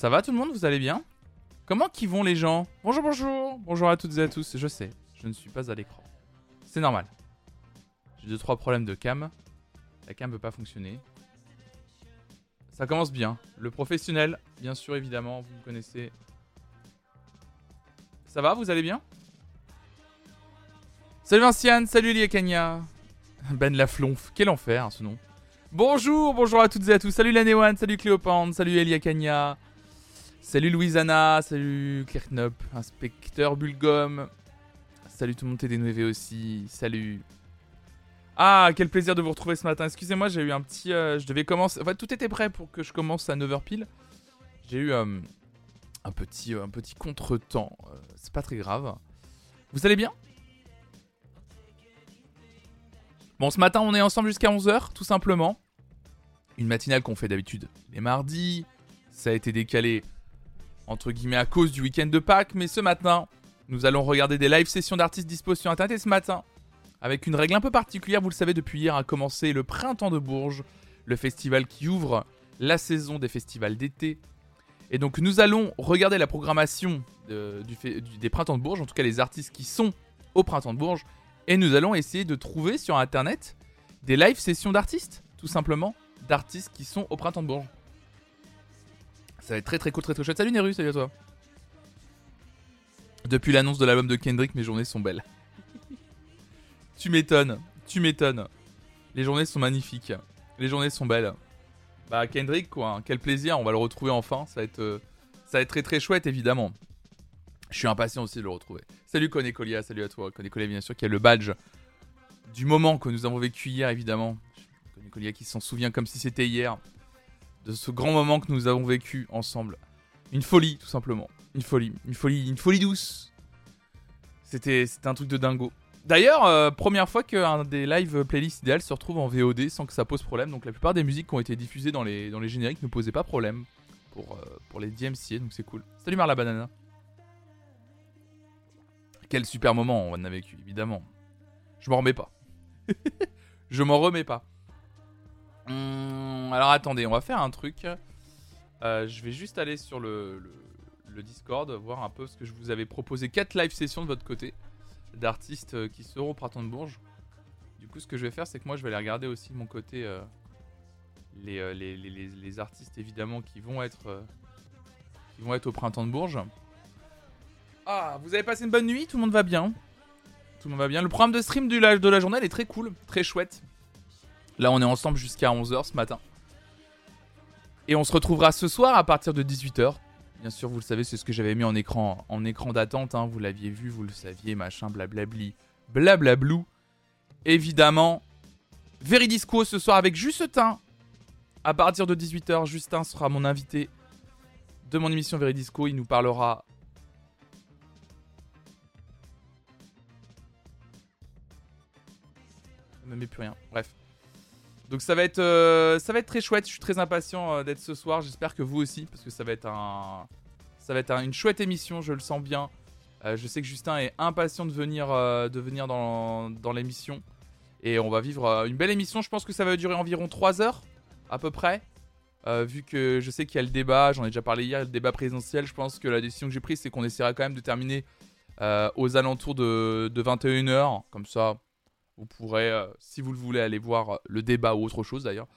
Ça va tout le monde Vous allez bien? Comment qui vont les gens? Bonjour, bonjour Bonjour à toutes et à tous. Je sais, je ne suis pas à l'écran. C'est normal. J'ai deux trois problèmes de cam. La cam veut pas fonctionner. Ça commence bien. Le professionnel, bien sûr, évidemment, vous me connaissez. Ça va Vous allez bien? Salut Vinciane, salut Liekania. Ben Laflonf, quel enfer hein, ce nom. Bonjour, bonjour à toutes et à tous. Salut Lanéwan, salut Cléopande, salut Elia Kanya. Salut Louisanna, salut Kirknop, inspecteur Bulgum. Salut tout le monde TD9 aussi. Salut. Ah, quel plaisir de vous retrouver ce matin. Excusez-moi, j'ai eu un petit. euh, je devais commencer. En fait, tout était prêt pour que je commence à 9h pile. J'ai eu euh, un petit, euh, un petit contretemps. Euh, C'est pas très grave. Vous allez bien? Bon, ce matin, on est ensemble jusqu'à 11h, tout simplement. Une matinale qu'on fait d'habitude les mardis. Ça a été décalé, entre guillemets, à cause du week-end de Pâques. Mais ce matin, nous allons regarder des live sessions d'artistes dispo sur Internet. Et ce matin, avec une règle un peu particulière, vous le savez, depuis hier a commencé le Printemps de Bourges, le festival qui ouvre la saison des festivals d'été. Et donc, nous allons regarder la programmation des Printemps de Bourges, en tout cas les artistes qui sont au Printemps de Bourges. Et nous allons essayer de trouver sur internet des live sessions d'artistes, tout simplement, d'artistes qui sont au printemps de Bourges. Ça va être très très cool, très très chouette. Salut Neru, salut à toi. Depuis l'annonce de l'album de Kendrick, mes journées sont belles. tu m'étonnes, tu m'étonnes. Les journées sont magnifiques, les journées sont belles. Bah Kendrick quoi, hein, quel plaisir, on va le retrouver enfin, ça va être, euh, ça va être très très chouette évidemment. Je suis impatient aussi de le retrouver. Salut Konekolia, salut à toi. Konekolia, bien sûr, qui a le badge du moment que nous avons vécu hier, évidemment. Konekolia qui s'en souvient comme si c'était hier. De ce grand moment que nous avons vécu ensemble. Une folie, tout simplement. Une folie. Une folie, une folie douce. C'était c'était un truc de dingo. D'ailleurs, euh, première fois qu'un des live playlists idéal se retrouve en VOD sans que ça pose problème. Donc la plupart des musiques qui ont été diffusées dans les, dans les génériques ne posaient pas problème pour, euh, pour les DMCA, donc c'est cool. Salut Marla Banana. Quel super moment on en a vécu, évidemment. Je m'en remets pas. je m'en remets pas. Hum, alors attendez, on va faire un truc. Euh, je vais juste aller sur le, Discord, voir un peu ce que je vous avais proposé. 4 live sessions de votre côté d'artistes euh, qui seront au Printemps de Bourges. Du coup, ce que je vais faire, c'est que moi, je vais aller regarder aussi de mon côté euh, les, artistes, évidemment, qui vont être, au Printemps de Bourges. Ah, vous avez passé une bonne nuit Tout le monde va bien Tout le monde va bien. Le programme de stream du, la- de la journée est très cool, très chouette. Là, on est ensemble jusqu'à 11h ce matin. Et on se retrouvera ce soir à partir de 18h. Bien sûr, vous le savez, c'est ce que j'avais mis en écran, en écran d'attente. hein. Vous l'aviez vu, vous le saviez, machin, blablabli, blablablou. Évidemment, Veridisco ce soir avec Justin. À partir de 18h, Justin sera mon invité de mon émission Veridisco. Il nous parlera me met plus rien. Bref. Donc ça va être, euh, ça va être très chouette. Je suis très impatient euh, d'être ce soir. J'espère que vous aussi, parce que ça va être un, ça va être un- une chouette émission. Je le sens bien. Euh, je sais que Justin est impatient de venir, de venir dans, dans l'émission. Et on va vivre une belle émission. Je pense que ça va durer environ 3 heures, à peu près. Vu que je sais qu'il y a le débat, j'en ai déjà parlé hier, le débat présidentiel, je pense que la décision que j'ai prise, c'est qu'on essaiera quand même de terminer aux alentours de, de 21h. Comme ça, vous pourrez, euh, si vous le voulez, aller voir euh, le débat ou autre chose d'ailleurs.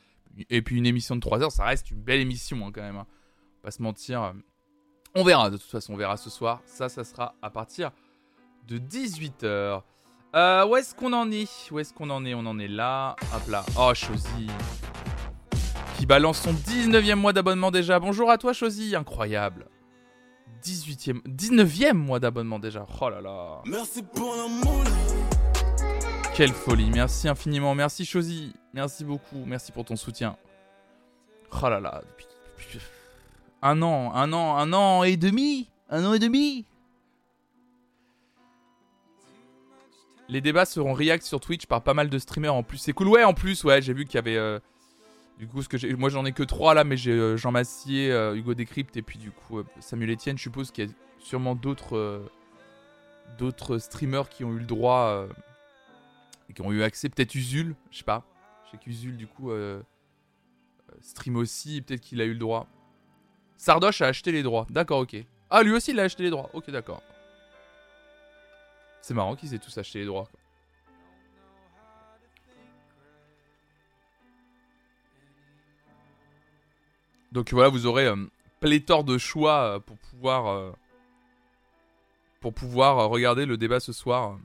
Et puis une émission de 3 heures, ça reste une belle émission hein, quand même. hein. Pas se mentir. On verra, de toute façon, on verra ce soir. Ça, ça sera à partir de 18h. Euh, où est-ce qu'on en est? Où est-ce qu'on en est? On en est là. Hop là. Oh, Chosy. Qui balance son 19e mois d'abonnement déjà. Bonjour à toi, Chosy. Incroyable. 18e, 19e mois d'abonnement déjà. Oh là là. Merci pour l'amour. Quelle folie, merci infiniment, merci Chosy, merci beaucoup, merci pour ton soutien. Oh là là, un an, un an, un an et demi, un an et demi. Les débats seront react sur Twitch par pas mal de streamers en plus. C'est cool, ouais, en plus, ouais, j'ai vu qu'il y avait. euh, du coup, ce que moi j'en ai que trois là, mais j'ai euh, Jean Massier, euh, Hugo Décrypte et puis du coup Samuel Etienne. Je suppose qu'il y a sûrement d'autres, d'autres streamers qui ont eu le droit. Qui ont eu accès, peut-être Usul, je sais pas. Je sais qu'Usul, du coup, euh, euh, stream aussi, peut-être qu'il a eu le droit. Sardoche a acheté les droits. D'accord, ok. Ah, lui aussi, il a acheté les droits. Ok, d'accord. C'est marrant qu'ils aient tous acheté les droits. Donc voilà, vous aurez euh, pléthore de choix pour pouvoir pour pouvoir regarder le débat ce soir.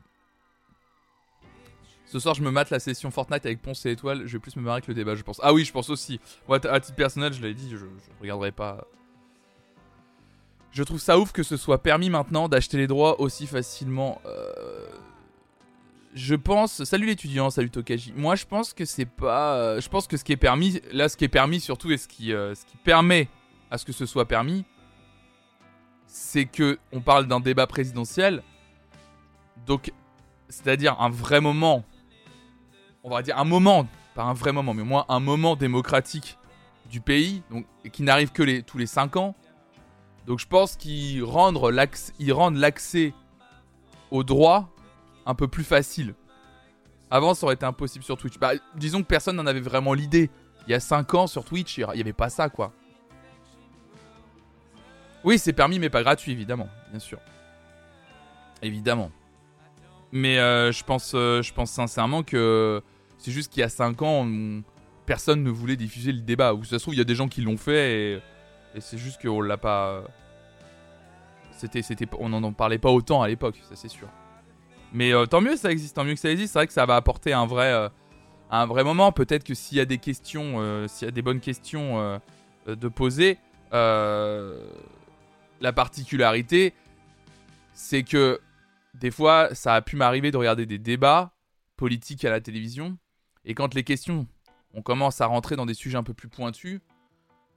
Ce soir, je me mate la session Fortnite avec Ponce et Étoile. Je vais plus me marrer que le débat, je pense. Ah oui, je pense aussi. Moi, à titre personnel, je l'ai dit, je, je regarderai pas. Je trouve ça ouf que ce soit permis maintenant d'acheter les droits aussi facilement. Je pense. Salut l'étudiant, salut Tokaji. Moi, je pense que c'est pas. Je pense que ce qui est permis, là, ce qui est permis surtout et ce qui, ce qui permet à ce que ce soit permis, c'est que on parle d'un débat présidentiel. Donc, c'est-à-dire un vrai moment on va dire un moment, pas un vrai moment, mais moins un moment démocratique du pays, donc, qui n'arrive que tous les 5 ans. Donc je pense qu'ils rendent l'accès au droit un peu plus facile. Avant, ça aurait été impossible sur Twitch. Bah, disons que personne n'en avait vraiment l'idée. Il y a 5 ans sur Twitch, il n'y avait pas ça, quoi. Oui, c'est permis, mais pas gratuit, évidemment, bien sûr. Évidemment. Mais euh, je, pense, euh, je pense sincèrement que c'est juste qu'il y a 5 ans, personne ne voulait diffuser le débat. Ou ça se trouve, il y a des gens qui l'ont fait et, c'est juste qu'on l'a pas. C'était, c'était, on n'en parlait pas autant à l'époque, ça c'est sûr. Mais euh, tant mieux ça existe, tant mieux que ça existe. C'est vrai que ça va apporter un vrai, un vrai moment. Peut-être que s'il y a des questions, s'il y a des bonnes questions de poser, la particularité, c'est que des fois, ça a pu m'arriver de regarder des débats politiques à la télévision. Et quand les questions, on commence à rentrer dans des sujets un peu plus pointus,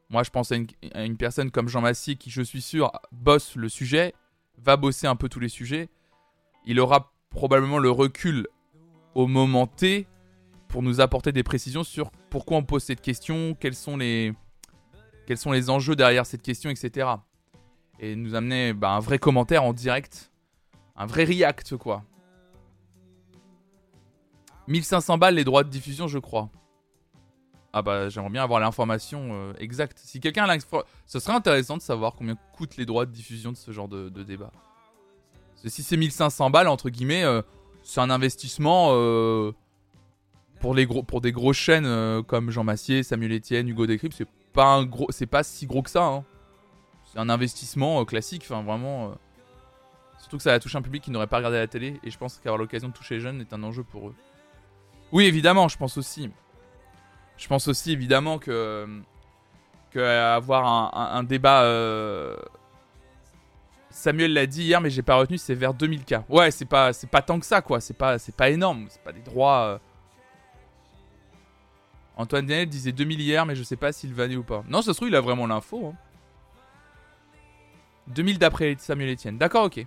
moi je pense à une, personne comme Jean Massier qui, je suis sûr, bosse le sujet, va bosser un peu tous les sujets. Il aura probablement le recul au moment T pour nous apporter des précisions sur pourquoi on pose cette question, quels sont les, quels sont les enjeux derrière cette question, etc. Et nous amener bah, un vrai commentaire en direct un vrai react, quoi. 1500 balles les droits de diffusion, je crois. Ah bah j'aimerais bien avoir l'information euh, exacte. Si quelqu'un a Ce serait intéressant de savoir combien coûtent les droits de diffusion de ce genre de, débat. si c'est 1500 balles, entre guillemets, euh, c'est un investissement euh, pour, les gros, des grosses chaînes comme Jean Massier, Samuel Etienne, Hugo Décrypte. C'est pas si gros que ça. Hein. C'est un investissement classique, enfin vraiment... Surtout que ça va toucher un public qui n'aurait pas regardé la télé, et je pense qu'avoir l'occasion de toucher les jeunes est un enjeu pour eux. Oui, évidemment, je pense aussi. Je pense aussi, évidemment, que, que avoir un, débat. Euh, Samuel l'a dit hier, mais j'ai pas retenu, c'est vers 2000K. Ouais, c'est pas, c'est pas tant que ça, quoi. C'est pas, c'est pas énorme. C'est pas des droits. Euh. Antoine Daniel disait 2000 hier, mais je sais pas s'il va ou pas. Non, ça se trouve, il a vraiment l'info. Hein. 2000 d'après Samuel Etienne. D'accord, ok.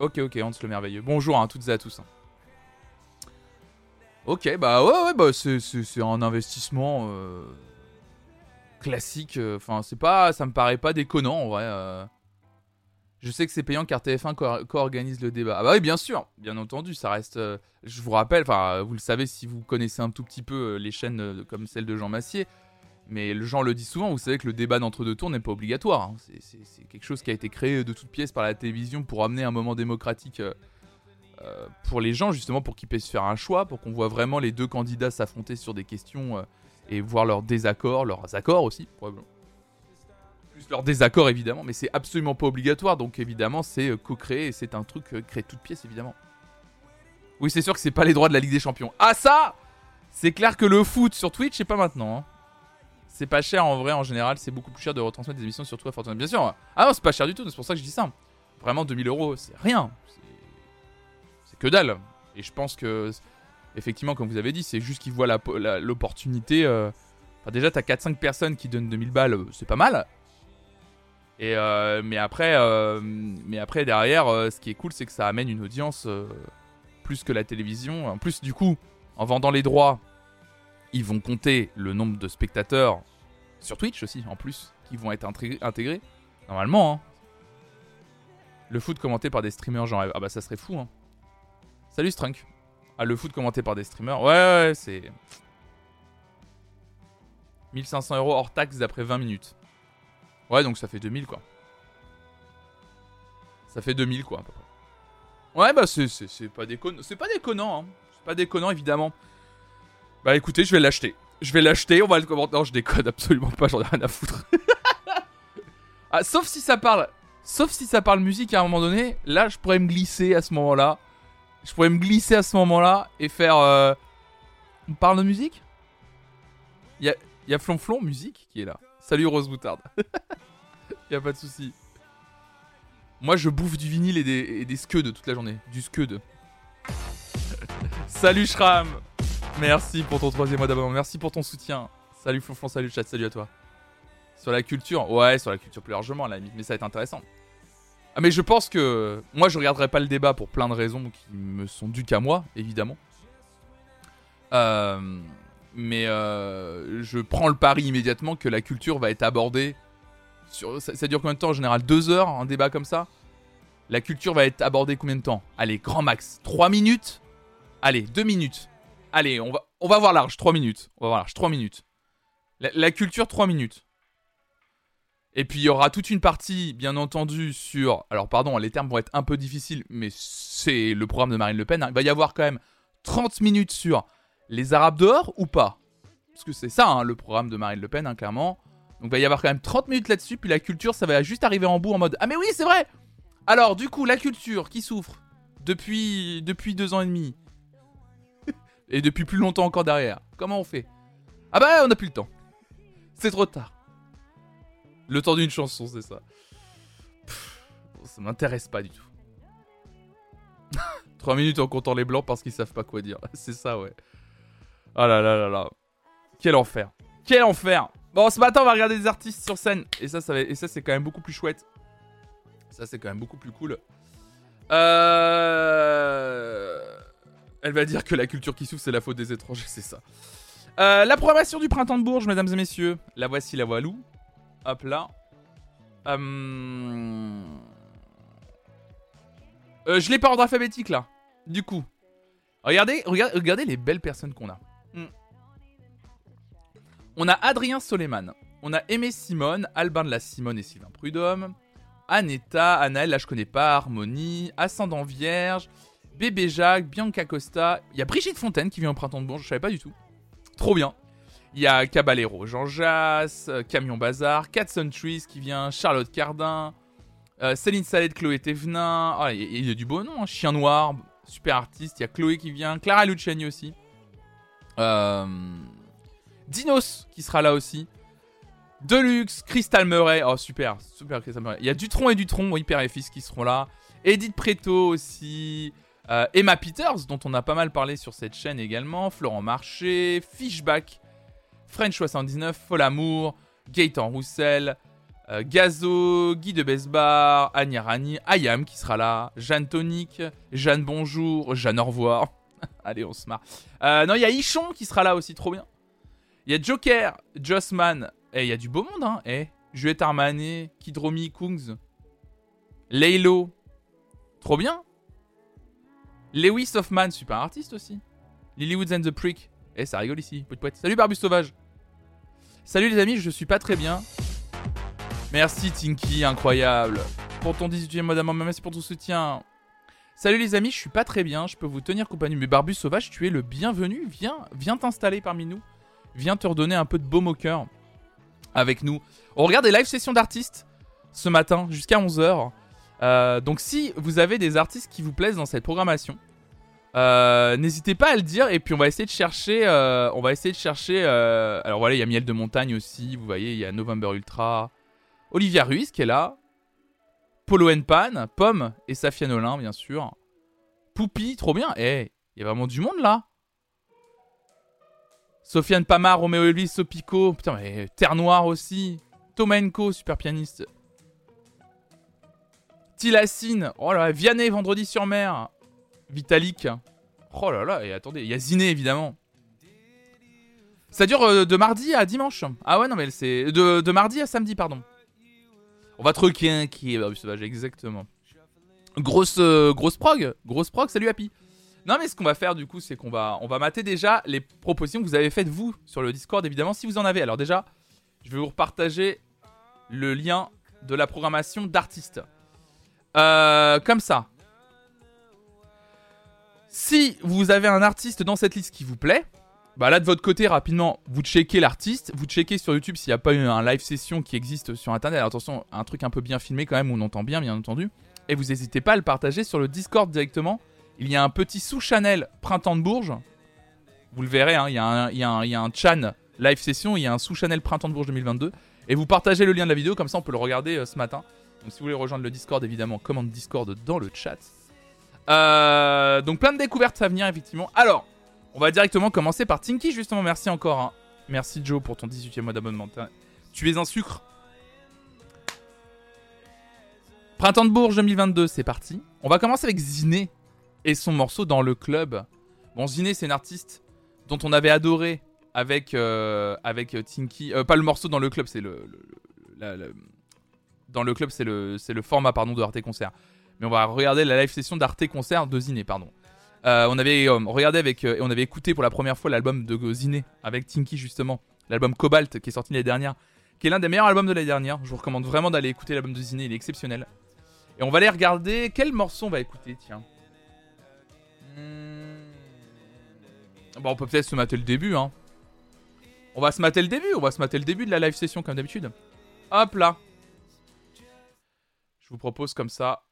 Ok, ok, Hans le merveilleux. Bonjour à toutes et à tous. Ok, bah ouais, ouais, bah c'est un investissement euh, classique. Euh, enfin, c'est pas, ça me paraît pas déconnant en vrai. Euh. Je sais que c'est payant car TF1 co-organise le débat. Ah bah oui, bien sûr, bien entendu, ça reste. je vous rappelle, enfin, vous le savez si vous connaissez un tout petit peu les chaînes comme celle de Jean Massier. Mais le genre le dit souvent, vous savez que le débat d'entre-deux tours n'est pas obligatoire. Hein. C'est quelque chose qui a été créé de toutes pièces par la télévision pour amener un moment démocratique euh, euh, pour les gens, justement pour qu'ils puissent faire un choix, pour qu'on voit vraiment les deux candidats s'affronter sur des questions euh, et voir leurs désaccords, leurs accords aussi, probablement. Plus leurs désaccords évidemment, mais c'est absolument pas obligatoire, donc évidemment c'est co-créé et c'est un truc créé de toutes pièces évidemment. Oui, c'est sûr que c'est pas les droits de la Ligue des Champions. Ah ça C'est clair que le foot sur Twitch, c'est pas maintenant. Hein. C'est pas cher en vrai, en général, c'est beaucoup plus cher de retransmettre des émissions sur toi, Fortnite. Bien sûr. Ah non, c'est pas cher du tout, c'est pour ça que je dis ça. Vraiment, 2000 euros, c'est rien. C'est que dalle. Et je pense que, effectivement, comme vous avez dit, c'est juste qu'ils voient l'opportunité. Euh... Enfin, déjà, t'as 4-5 personnes qui donnent 2000 balles, euh, c'est pas mal. Et euh, mais après, euh, mais après derrière, ce qui est cool, c'est que ça amène une audience plus que la télévision. En plus, du coup, en vendant les droits, ils vont compter le nombre de spectateurs sur Twitch aussi, en plus, qui vont être intégrés. Normalement, hein. Le foot commenté par des streamers, genre. Ah bah ça serait fou, hein. Salut Strunk. Ah, le foot commenté par des streamers. Ouais, ouais, c'est. 1500 euros hors taxe d'après 20 minutes. Ouais, donc ça fait 2000 quoi. Ça fait 2000 quoi. Ouais, bah c'est pas déconnant. C'est pas déconnant, hein. C'est pas déconnant évidemment. Bah écoutez, je vais l'acheter. Je vais l'acheter, on va le commenter. Non, je déconne absolument pas, j'en ai rien à foutre. ah, sauf si ça parle. Sauf si ça parle musique à un moment donné. Là, je pourrais me glisser à ce moment-là. Je pourrais me glisser à ce moment-là et faire. Euh, on parle de musique? Il y a, y a Flonflon, musique, qui est là. Salut Rose Boutarde. y a pas de souci. Moi, je bouffe du vinyle et des, et des toute la journée. Du scud. Salut Shram Merci pour ton troisième mois d'abonnement. Merci pour ton soutien. Salut Flonflon, salut chat, salut à toi. Sur la culture Ouais, sur la culture plus largement, la. Mais ça va être intéressant. Ah, mais je pense que. Moi, je regarderai pas le débat pour plein de raisons qui me sont dues qu'à moi, évidemment. Euh, mais euh, je prends le pari immédiatement que la culture va être abordée. Sur, ça, dure combien de temps en général Deux heures, un débat comme ça? La culture va être abordée combien de temps? Allez, grand max. Trois minutes? Allez, deux minutes. Allez, on va, on va voir large, 3 minutes. On va voir large, 3 minutes. La, culture, 3 minutes. Et puis il y aura toute une partie, bien entendu, sur. Alors, pardon, les termes vont être un peu difficiles, mais c'est le programme de Marine Le Pen. Hein. Il va y avoir quand même 30 minutes sur les Arabes dehors ou pas? Parce que c'est ça, hein, le programme de Marine Le Pen, hein, clairement. Donc il va y avoir quand même 30 minutes là-dessus, puis la culture, ça va juste arriver en bout en mode Ah, mais oui, c'est vrai Alors, du coup, la culture qui souffre depuis, depuis deux ans et demi, et depuis plus longtemps encore derrière. Comment on fait? Ah bah on n'a plus le temps. C'est trop tard. Le temps d'une chanson, c'est ça. ça m'intéresse pas du tout. 3 minutes en comptant les blancs parce qu'ils savent pas quoi dire. C'est ça, ouais. Oh là là là là. Quel enfer. Quel enfer. Bon, ce matin, on va regarder des artistes sur scène. Et ça, ça, et ça c'est quand même beaucoup plus chouette. Ça, c'est quand même beaucoup plus cool. Euh... Elle va dire que la culture qui souffre, c'est la faute des étrangers, c'est ça. Euh, la programmation du printemps de Bourges, mesdames et messieurs. La voici, la voilou. Hop là. Euh... Euh, je l'ai pas ordre alphabétique là. Du coup. Regardez, regardez, les belles personnes qu'on a. Hmm. On a Adrien Soleiman. On a Aimé Simone, Albin de la Simone et Sylvain Prudhomme. Aneta, Anaël, là je connais pas, Harmonie, Ascendant Vierge, Bébé Jacques, Bianca Costa. Il y a Brigitte Fontaine qui vient au printemps de Bourges, je savais pas du tout. Trop bien. Il y a Caballero, Jean Jass, euh, Camion Bazar, Cat Trees qui vient, Charlotte Cardin, euh, Céline Salette, Chloé Thévenin. Ah, il y, a du beau nom, hein. Chien Noir, super artiste. Il y a Chloé qui vient, Clara Luciani aussi. Euh, Dinos qui sera là aussi. Deluxe, Crystal Murray. Oh, super, super Crystal Murray. Il y a Dutron et Dutron, Hyper et Fils qui seront là. Edith Preto aussi. Euh, Emma Peters, dont on a pas mal parlé sur cette chaîne également, Florent Marché, Fishback, French79, Folamour, Gaëtan Roussel, euh, Gazo, Guy de Besbar, Anya Rani, Ayam qui sera là, Jeanne Tonique, Jeanne Bonjour, Jeanne Au revoir. Allez, on se marre. Euh, non, il y a Ichon qui sera là aussi, trop bien. Il y a Joker, Jossman, et il y a du beau monde, hein. Eh, Juliette Armanet, Kidromi, Kungs, Laylo, trop bien. Lewis Hoffman, super artiste aussi. Lilywood and the Prick. Eh, ça rigole ici. Salut Barbus Sauvage. Salut les amis, je suis pas très bien. Merci Tinky, incroyable. Pour ton 18ème mois d'amour, merci pour ton soutien. Salut les amis, je suis pas très bien, je peux vous tenir compagnie. Mais Barbus Sauvage, tu es le bienvenu. Viens, viens t'installer parmi nous. Viens te redonner un peu de baume au cœur avec nous. On regarde des live sessions d'artistes ce matin jusqu'à 11h. Euh, donc si vous avez des artistes qui vous plaisent dans cette programmation, euh, n'hésitez pas à le dire et puis on va essayer de chercher. Euh, on va essayer de chercher. alors voilà, il y a Miel de Montagne aussi. Vous voyez, il y a November Ultra, Olivia Ruiz qui est là, Polo Pan, Pomme et Safia Nolin bien sûr. Poupi, trop bien. Eh, il y a vraiment du monde là. Sofiane Pamar, Roméo Elvis, Sopico, putain, mais Terre Noire aussi. Tomenko, super pianiste. Tilacine. Oh là. Vianney, vendredi sur mer. Vitalik. Oh là là. Et attendez, il y a Ziné évidemment. Ça dure euh, de mardi à dimanche. Ah ouais, non, mais c'est. De, mardi à samedi, pardon. On va troquer qui est sauvage, exactement. Grosse, euh, grosse prog. Grosse prog, salut Happy. Non, mais ce qu'on va faire du coup, c'est qu'on va, on va mater déjà les propositions que vous avez faites vous sur le Discord, évidemment, si vous en avez. Alors, déjà, je vais vous repartager le lien de la programmation d'artistes. Euh, comme ça. Si vous avez un artiste dans cette liste qui vous plaît, bah là de votre côté rapidement, vous checkez l'artiste, vous checkez sur YouTube s'il n'y a pas eu un live session qui existe sur internet. Attention, un truc un peu bien filmé quand même on entend bien, bien entendu. Et vous n'hésitez pas à le partager sur le Discord directement. Il y a un petit sous-channel Printemps de Bourges. Vous le verrez, hein, il, y a un, il, y a un, il y a un chan live session, il y a un sous-channel Printemps de Bourges 2022. Et vous partagez le lien de la vidéo, comme ça on peut le regarder euh, ce matin. Donc si vous voulez rejoindre le Discord, évidemment, commande Discord dans le chat. Euh, donc plein de découvertes à venir, effectivement. Alors, on va directement commencer par Tinky, justement. Merci encore. hein. Merci Joe pour ton 18e mois d'abonnement. Tu es un sucre. Printemps de Bourges 2022, c'est parti. On va commencer avec Ziné et son morceau dans le club. Bon, Ziné, c'est une artiste dont on avait adoré avec, euh, Tinky. euh, pas le morceau dans le club, c'est le. Dans le club, c'est le, le format pardon, de Arte Concert. Mais on va regarder la live session d'Arte Concert de Ziné, pardon. Euh, on avait euh, regardé avec euh, on avait écouté pour la première fois l'album de Ziné avec Tinky justement, l'album Cobalt qui est sorti l'année dernière, qui est l'un des meilleurs albums de l'année dernière. Je vous recommande vraiment d'aller écouter l'album de Ziné, il est exceptionnel. Et on va aller regarder quel morceau on va écouter, tiens. Hmm. Bon, on peut peut-être se mater le début, hein. On va se mater le début, on va se mater le début de la live session comme d'habitude. Hop là. Je vous propose comme ça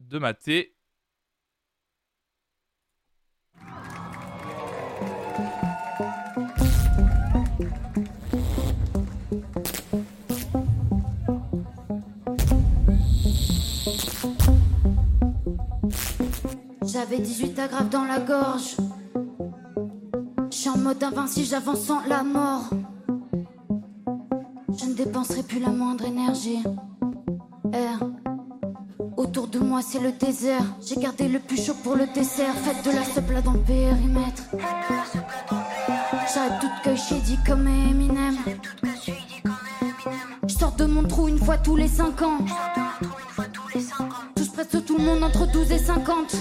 de mater. J'avais 18 agrafes dans la gorge. Je suis en mode invincible, j'avance sans la mort. Je ne dépenserai plus la moindre énergie. Autour de moi, c'est le désert. J'ai gardé le plus chaud pour le dessert. Faites de la soupe là dans le périmètre. J'arrête toute que j'ai dit comme Eminem. Je sors de mon trou une fois tous les 5 ans. Touche presque tout le monde entre 12 et 50.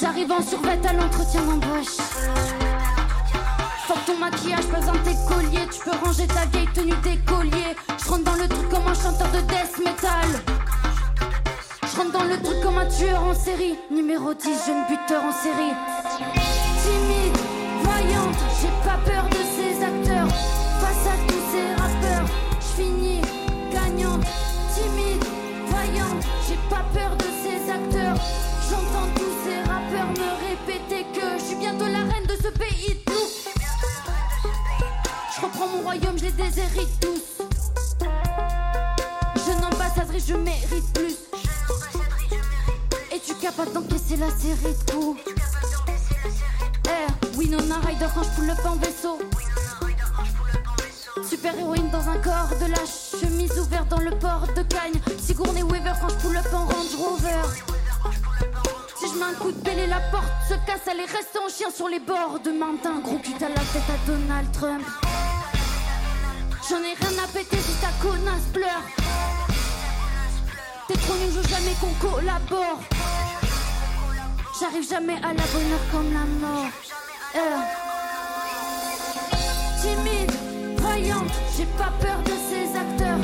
J'arrive en survêt à l'entretien d'embauche. Ton maquillage, de tes colliers. Tu peux ranger ta vieille tenue d'écolier. Je rentre dans le truc comme un chanteur de death metal. Je rentre dans le truc comme un tueur en série. Numéro 10, jeune buteur en série. Timide, voyante, j'ai pas peur de ces acteurs. Face à tous ces rappeurs, je finis gagnante. Timide, voyante, j'ai pas peur de ces acteurs. J'entends tous ces rappeurs me répéter que je suis bientôt la reine de ce pays Je reprends mon royaume, je les déshérite tous. Jeune ambassadrice, je mérite plus. Et tu capable d'encaisser la série de coups? Eh, Winona Ryder quand je up en vaisseau. Super héroïne dans un corps de la chemise ouverte dans le port de Cagne. Sigourney Weaver quand je pull up en Range Rover. Si je mets un coup de pelle et la porte se casse, elle est restée en chien sur les bords de Mantin. Gros cul à la tête à Donald Trump. J'en ai rien à péter si ta connasse pleure. T'es trop nul, je veux jamais qu'on collabore. J'arrive jamais à la bonne heure comme la mort. Euh. Timide, voyante, j'ai pas peur de ces acteurs.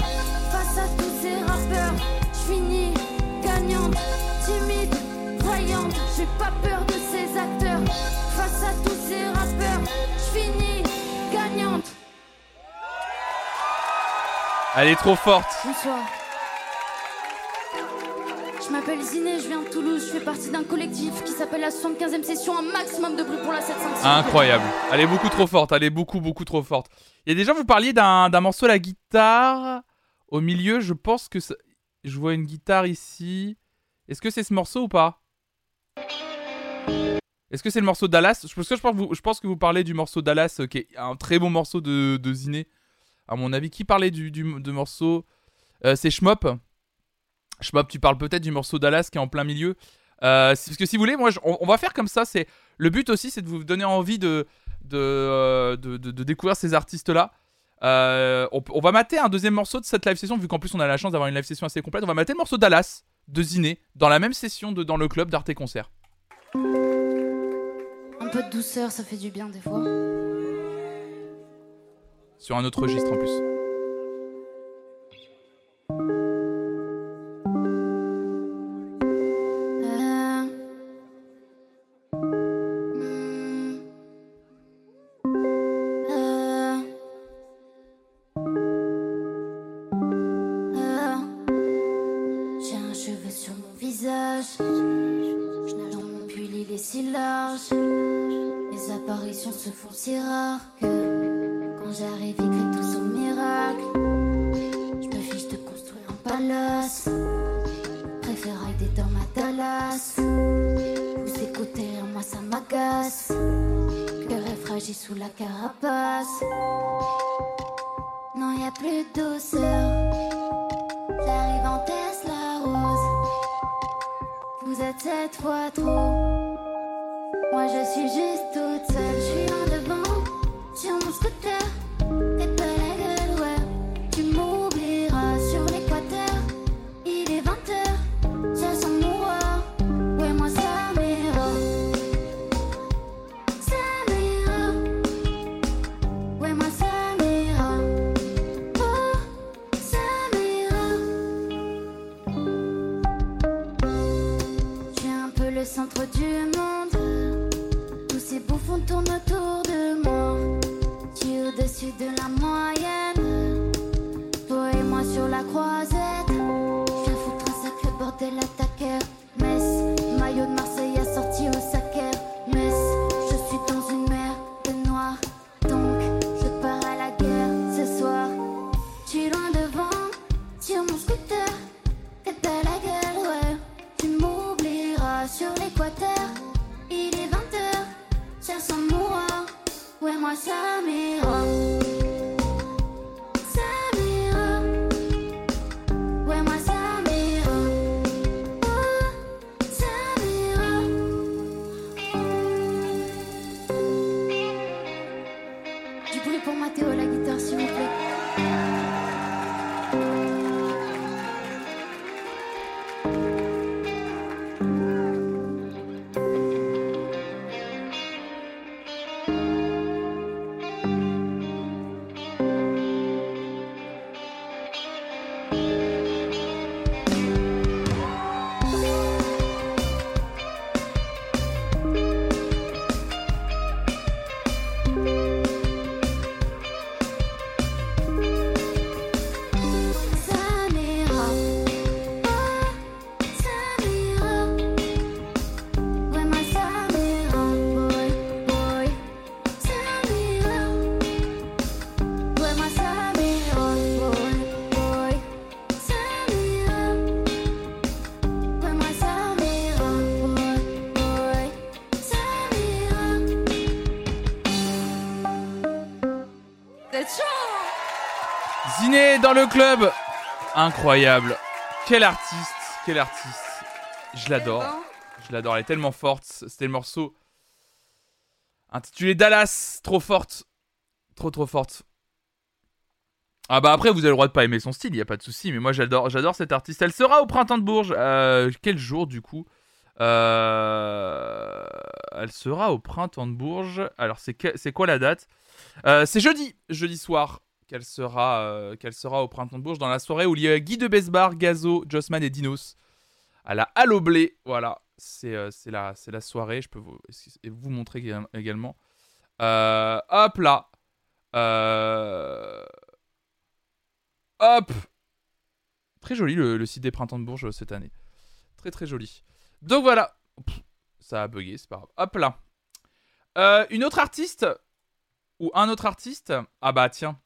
Face à tous ces rappeurs, je finis gagnante. Timide, voyante, j'ai pas peur de ces acteurs. Face à tous ces rappeurs, je Elle est trop forte. Bonsoir. Je m'appelle Ziné, je viens de Toulouse, je fais partie d'un collectif qui s'appelle la 75e session, un maximum de bruit pour la 705. Incroyable. Elle est beaucoup trop forte. Elle est beaucoup, beaucoup trop forte. Il y a déjà, vous parliez d'un morceau à la guitare. Au milieu, je pense que ça- je vois une guitare ici. Est-ce que c'est ce morceau ou pas? Est-ce que c'est le morceau Dallas je pense, que je, pense que vous, je pense que vous parlez du morceau Dallas, euh, qui est un très bon morceau de, de Ziné. À mon avis, qui parlait du, du de morceau Euh, C'est Schmop. Schmop, tu parles peut-être du morceau Dallas qui est en plein milieu. Euh, parce que si vous voulez, moi, on, va faire comme ça. C'est le but aussi, c'est de vous donner envie de de, euh, de, de- découvrir ces artistes-là. On, on va mater un deuxième morceau de cette live session, vu qu'en plus on a la chance d'avoir une live session assez complète. On va mater le morceau Dallas de Ziné dans la même session de, dans le club d'Arte Concert. Un peu de douceur, ça fait du bien des fois. Sur un autre registre en plus. Ziné dans le club Incroyable. Quel artiste, quel artiste. Je l'adore. Je l'adore, elle est tellement forte. C'était le morceau intitulé Dallas. Trop forte. Trop trop forte. Ah bah après vous avez le droit de pas aimer son style, il y a pas de souci, mais moi j'adore j'adore cette artiste. Elle sera au printemps de Bourges. Euh, quel jour du coup? Euh, Elle sera au printemps de Bourges. Alors c'est c'est quoi la date? Euh, C'est jeudi, jeudi soir qu'elle sera, euh, qu'elle sera au printemps de Bourges dans la soirée où il y a Guy de Besbar, Gazo, Jossman et Dinos à la Halo Blé. Voilà, c'est euh, la, la soirée. Je peux vous, vous montrer éga- également. Euh, hop là. Hop. Très joli le, site des printemps de Bourges cette année. Très très joli. Donc voilà. Ça a bugué, c'est pas grave. Hop là. Une autre artiste ou un autre artiste. Ah bah tiens.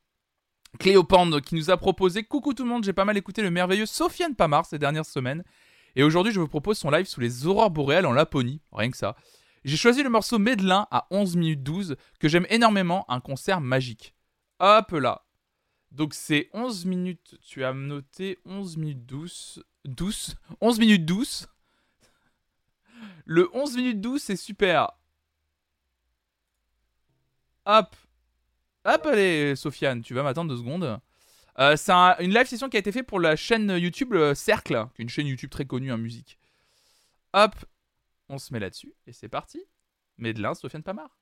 Cléopande qui nous a proposé Coucou tout le monde, j'ai pas mal écouté le merveilleux Sofiane Pamar ces dernières semaines. Et aujourd'hui, je vous propose son live sous les aurores boréales en Laponie. Rien que ça. J'ai choisi le morceau Medlin à 11 minutes 12 que j'aime énormément, un concert magique. Hop là. Donc c'est 11 minutes, tu as noté 11 minutes 12. 12 11 minutes 12. Le 11 minutes 12, c'est super. Hop. Hop, allez, Sofiane, tu vas m'attendre deux secondes. Euh, c'est un- une live session qui a été faite pour la chaîne YouTube euh, Cercle, une chaîne YouTube très connue en musique. Hop, on se met là-dessus et c'est parti. Medlin, Sofiane Pamar.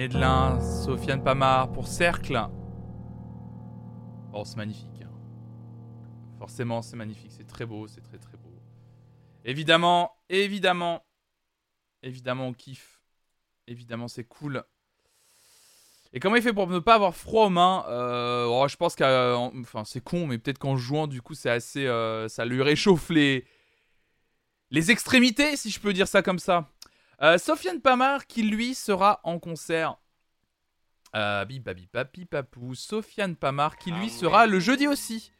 Médelin, Sofiane Pamar pour Cercle. Oh, c'est magnifique. Hein. Forcément, c'est magnifique. C'est très beau, c'est très très beau. Évidemment, évidemment, évidemment, on kiffe. Évidemment, c'est cool. Et comment il fait pour ne pas avoir froid aux mains euh, oh, Je pense que, enfin, c'est con, mais peut-être qu'en jouant, du coup, c'est assez, euh, ça lui réchauffe les, les extrémités, si je peux dire ça comme ça. Euh, Sofiane Pamar, qui lui sera en concert. Euh, papi papou. Sofiane Pamar, qui lui ah sera le jeudi aussi.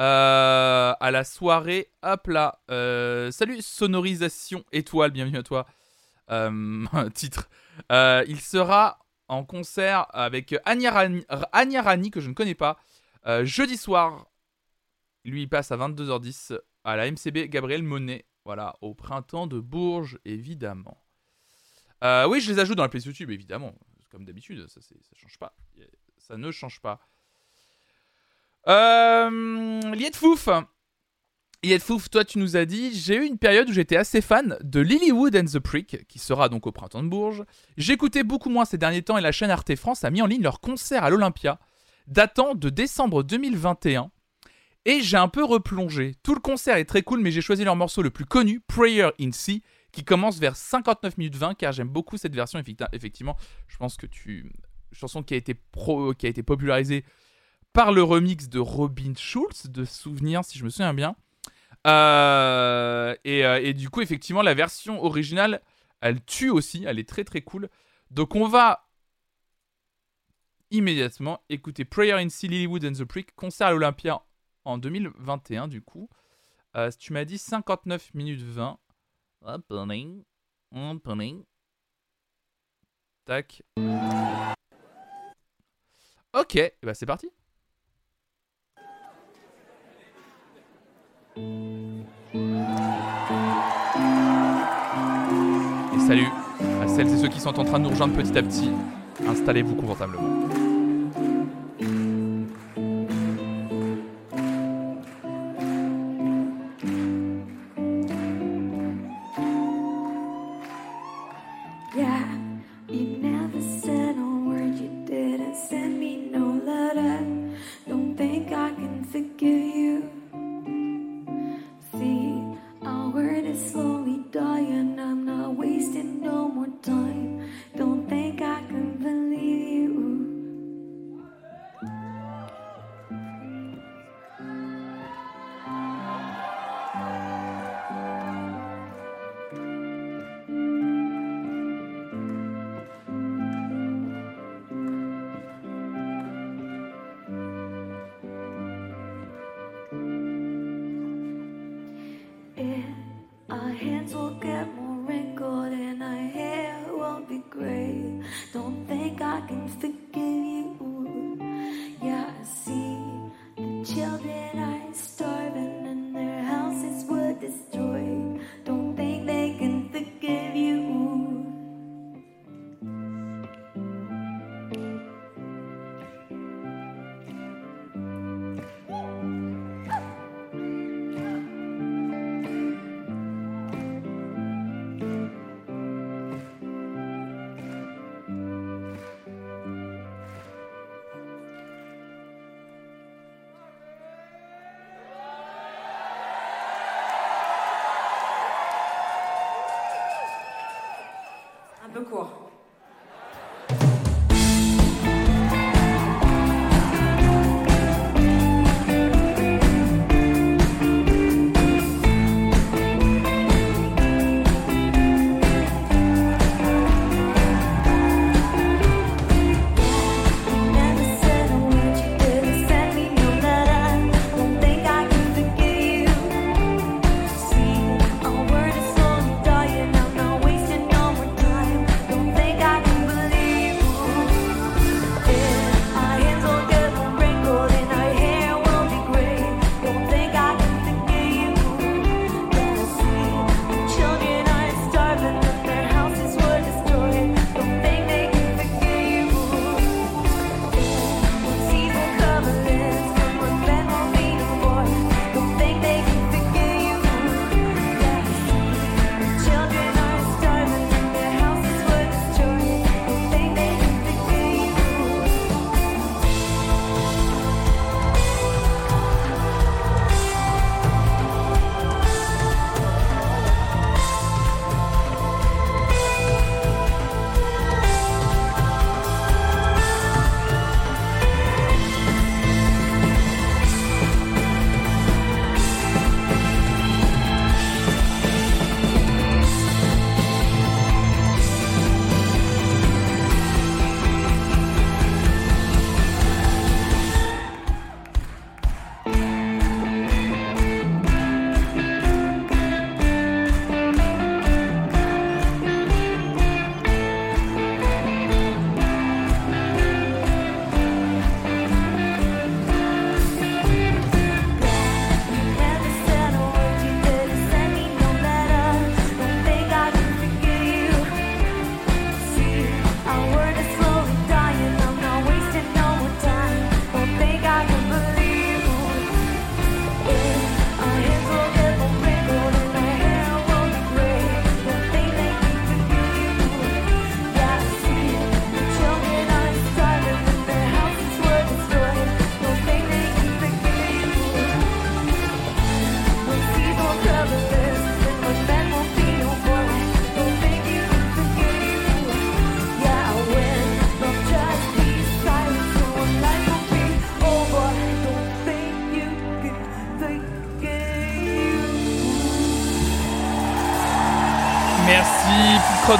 Euh, à la soirée. Hop là. Euh, salut, sonorisation étoile, bienvenue à toi. titre. il sera en concert avec Anya Rani, que je ne connais pas, jeudi soir. Lui, il passe à 22h10 à la MCB Gabriel Monet. Voilà, au printemps de Bourges, évidemment. Euh, oui, je les ajoute dans la playlist YouTube, évidemment. Comme d'habitude, ça, ça change pas. Ça ne change pas. Euh, Liet Fouf. Fouf, toi, tu nous as dit J'ai eu une période où j'étais assez fan de Lilywood and the Prick, qui sera donc au printemps de Bourges. J'écoutais beaucoup moins ces derniers temps et la chaîne Arte France a mis en ligne leur concert à l'Olympia, datant de décembre 2021. Et j'ai un peu replongé. Tout le concert est très cool, mais j'ai choisi leur morceau le plus connu, Prayer in Sea, qui commence vers 59 minutes 20, car j'aime beaucoup cette version. Effectivement, je pense que tu. Chanson qui a été, pro... qui a été popularisée par le remix de Robin Schulz, de Souvenir, si je me souviens bien. Euh, euh, et, du coup, effectivement, la version originale, elle tue aussi. Elle est très très cool. Donc, on va immédiatement écouter Prayer in Silly Wood and the Prick, concert à l'Olympia en 2021, du coup. Euh, tu m'as dit 59 minutes 20. Opening. Opening. Tac. Ok, bah c'est parti. Et salut à celles et ceux qui sont en train de nous rejoindre petit à petit. Installez-vous confortablement.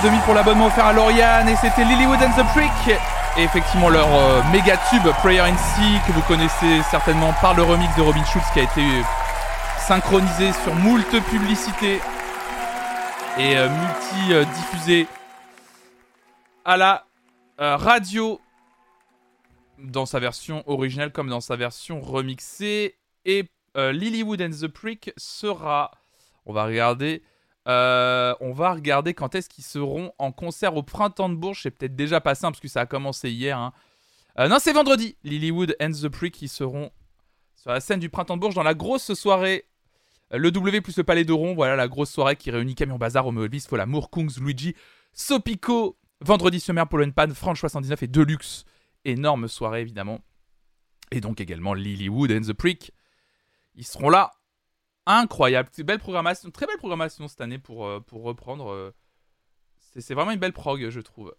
Plus de 2000 pour l'abonnement offert à Lauriane et c'était Lilywood and the Prick. Et effectivement leur euh, méga tube Prayer in Sea que vous connaissez certainement par le remix de Robin Schulz qui a été synchronisé sur moult publicités et euh, multi-diffusé à la euh, radio dans sa version originale comme dans sa version remixée. Et Lilywood and the Prick sera, on va regarder, euh, on va regarder quand est-ce qu'ils seront en concert au printemps de Bourges. C'est peut-être déjà passé parce que ça a commencé hier. Hein. Euh, non, c'est vendredi. Lilywood and the Prick qui seront sur la scène du printemps de Bourges dans la grosse soirée. Euh, le W plus le Palais d'Oron. Voilà la grosse soirée qui réunit Camion Bazar, Romeo Elvis, Folamour, Kungs, Luigi, Sopico, Vendredi Sommaire, Polo Pan, Franche 79 et Deluxe. Énorme soirée évidemment. Et donc également Lilywood and the Prick. Ils seront là incroyable. Belle programmation, très belle programmation cette année pour, euh, pour reprendre. Euh, c'est vraiment une belle prog, je trouve.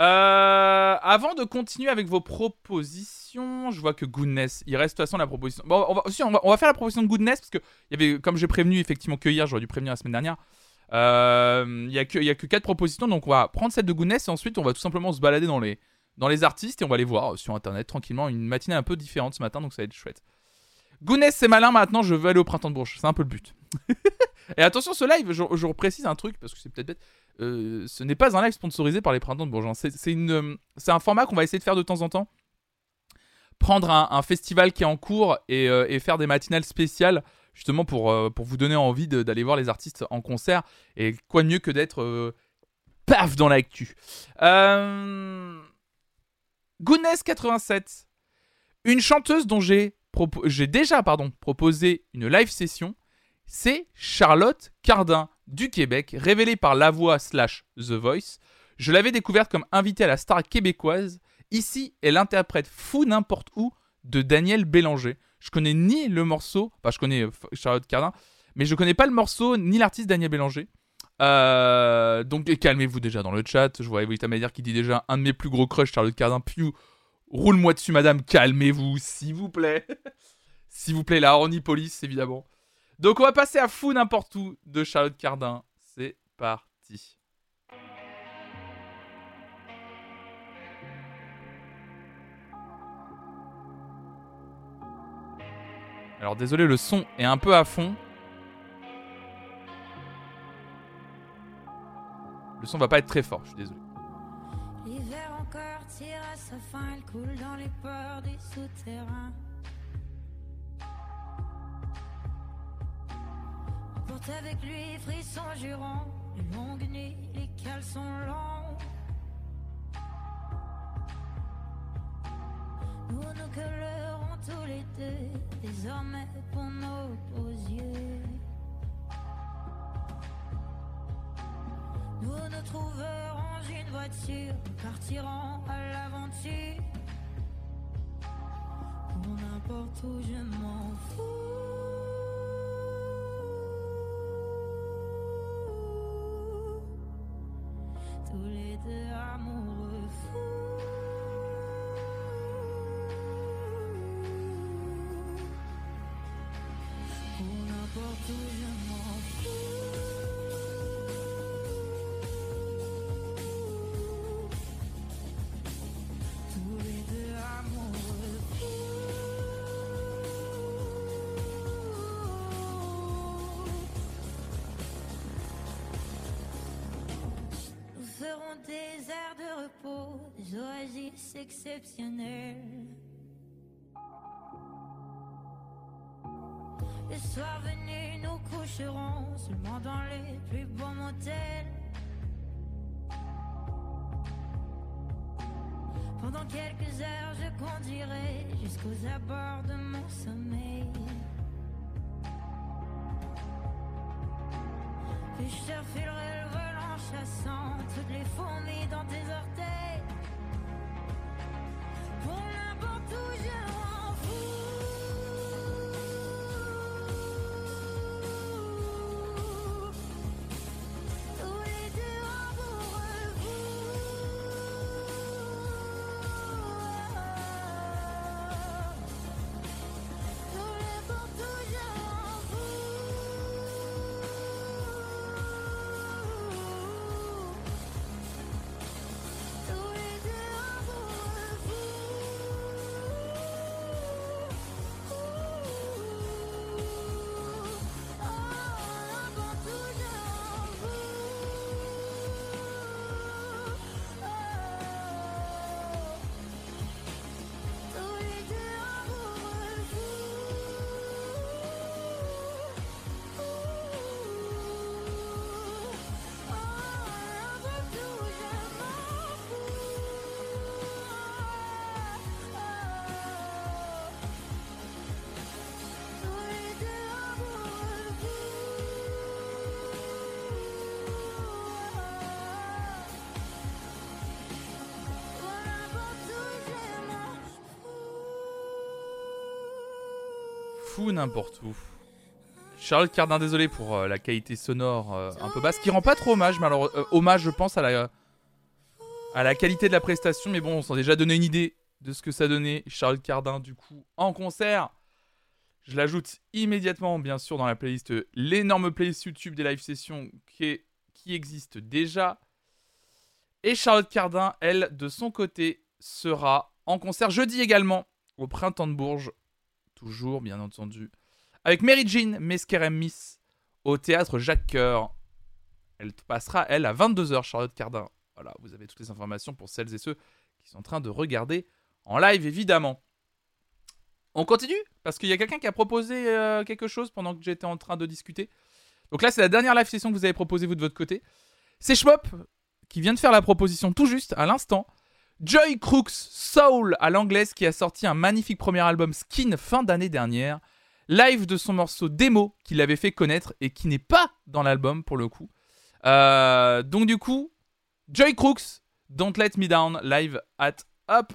Euh, avant de continuer avec vos propositions, je vois que Goodness, il reste de toute façon la proposition. Bon, on va, aussi, on va, faire la proposition de Goodness parce que y avait, comme j'ai prévenu effectivement que hier, j'aurais dû prévenir la semaine dernière. Il n'y a, que, a que 4 propositions, donc on va prendre celle de Goodness et ensuite on va tout simplement se balader dans les, dans les artistes et on va les voir sur internet tranquillement. Une matinée un peu différente ce matin, donc ça va être chouette. Gounès, c'est malin maintenant, je veux aller au printemps de Bourges. C'est un peu le but. et attention, ce live, je, je précise un truc, parce que c'est peut-être bête. Euh, ce n'est pas un live sponsorisé par les printemps de Bourges. Hein. Euh, c'est un format qu'on va essayer de faire de temps en temps. Prendre un, festival qui est en cours euh, et, faire des matinales spéciales, justement pour, pour vous donner envie d'aller voir les artistes en concert. Et quoi de mieux que d'être paf dans l'actu. Euh... Gounès 87. Une chanteuse dont j'ai j'ai déjà pardon, proposé une live session. C'est Charlotte Cardin du Québec, révélée par La Voix slash The Voice. Je l'avais découverte comme invitée à la star québécoise. Ici, elle interprète Fou n'importe où de Daniel Bélanger. Je connais ni le morceau, enfin je connais euh, Charlotte Cardin, mais je connais pas le morceau ni l'artiste Daniel Bélanger. Euh, donc calmez-vous déjà dans le chat. Je vois Evolita dire qui dit déjà un de mes plus gros crushs, Charlotte Cardin. Piu, Roule-moi dessus, madame, calmez-vous, s'il vous plaît. s'il vous plaît, la Police, évidemment. Donc, on va passer à Fou n'importe où de Charlotte Cardin. C'est parti. Alors, désolé, le son est un peu à fond. Le son va pas être très fort, je suis désolé. Coule dans les peurs des souterrains. On porte avec lui frisson jurant, les longues nuits, les caleçons longs. Nous nous collerons tous les deux, désormais pour nos beaux yeux. Nous trouverons une voiture, partirons à l'aventure n'importe où, je m'en fous. Tous les deux amoureux fous. Pour n'importe où, je m'en fous. Oasis exceptionnelles. Le soir venu, nous coucherons seulement dans les plus beaux motels. Pendant quelques heures, je conduirai jusqu'aux abords de mon sommeil. Puis je refilerai le volant chassant toutes les fourmis dans tes orteils. Pour n'importe où je m'en fous. N'importe où. Charlotte Cardin, désolé pour euh, la qualité sonore euh, un peu basse, qui rend pas trop hommage, mais alors euh, hommage, je pense, à la, qualité de la prestation, mais bon, on s'en déjà donné une idée de ce que ça donnait. Charlotte Cardin, du coup, en concert. Je l'ajoute immédiatement, bien sûr, dans la playlist, l'énorme playlist YouTube des live sessions qui, qui existe déjà. Et Charlotte Cardin, elle, de son côté, sera en concert jeudi également, au Printemps de Bourges. Toujours, bien entendu. Avec Mary Jean Mesquerem Miss au théâtre Jacques Coeur. Elle passera, elle, à 22h, Charlotte Cardin. Voilà, vous avez toutes les informations pour celles et ceux qui sont en train de regarder en live, évidemment. On continue? Parce qu'il y a quelqu'un qui a proposé euh, quelque chose pendant que j'étais en train de discuter. Donc là, c'est la dernière live session que vous avez proposée, vous, de votre côté. C'est Schmop qui vient de faire la proposition tout juste, à l'instant. Joy Crooks Soul à l'anglaise qui a sorti un magnifique premier album Skin fin d'année dernière. Live de son morceau démo qu'il avait fait connaître et qui n'est pas dans l'album pour le coup. Euh, donc du coup, Joy Crooks, Don't Let Me Down, live at Up.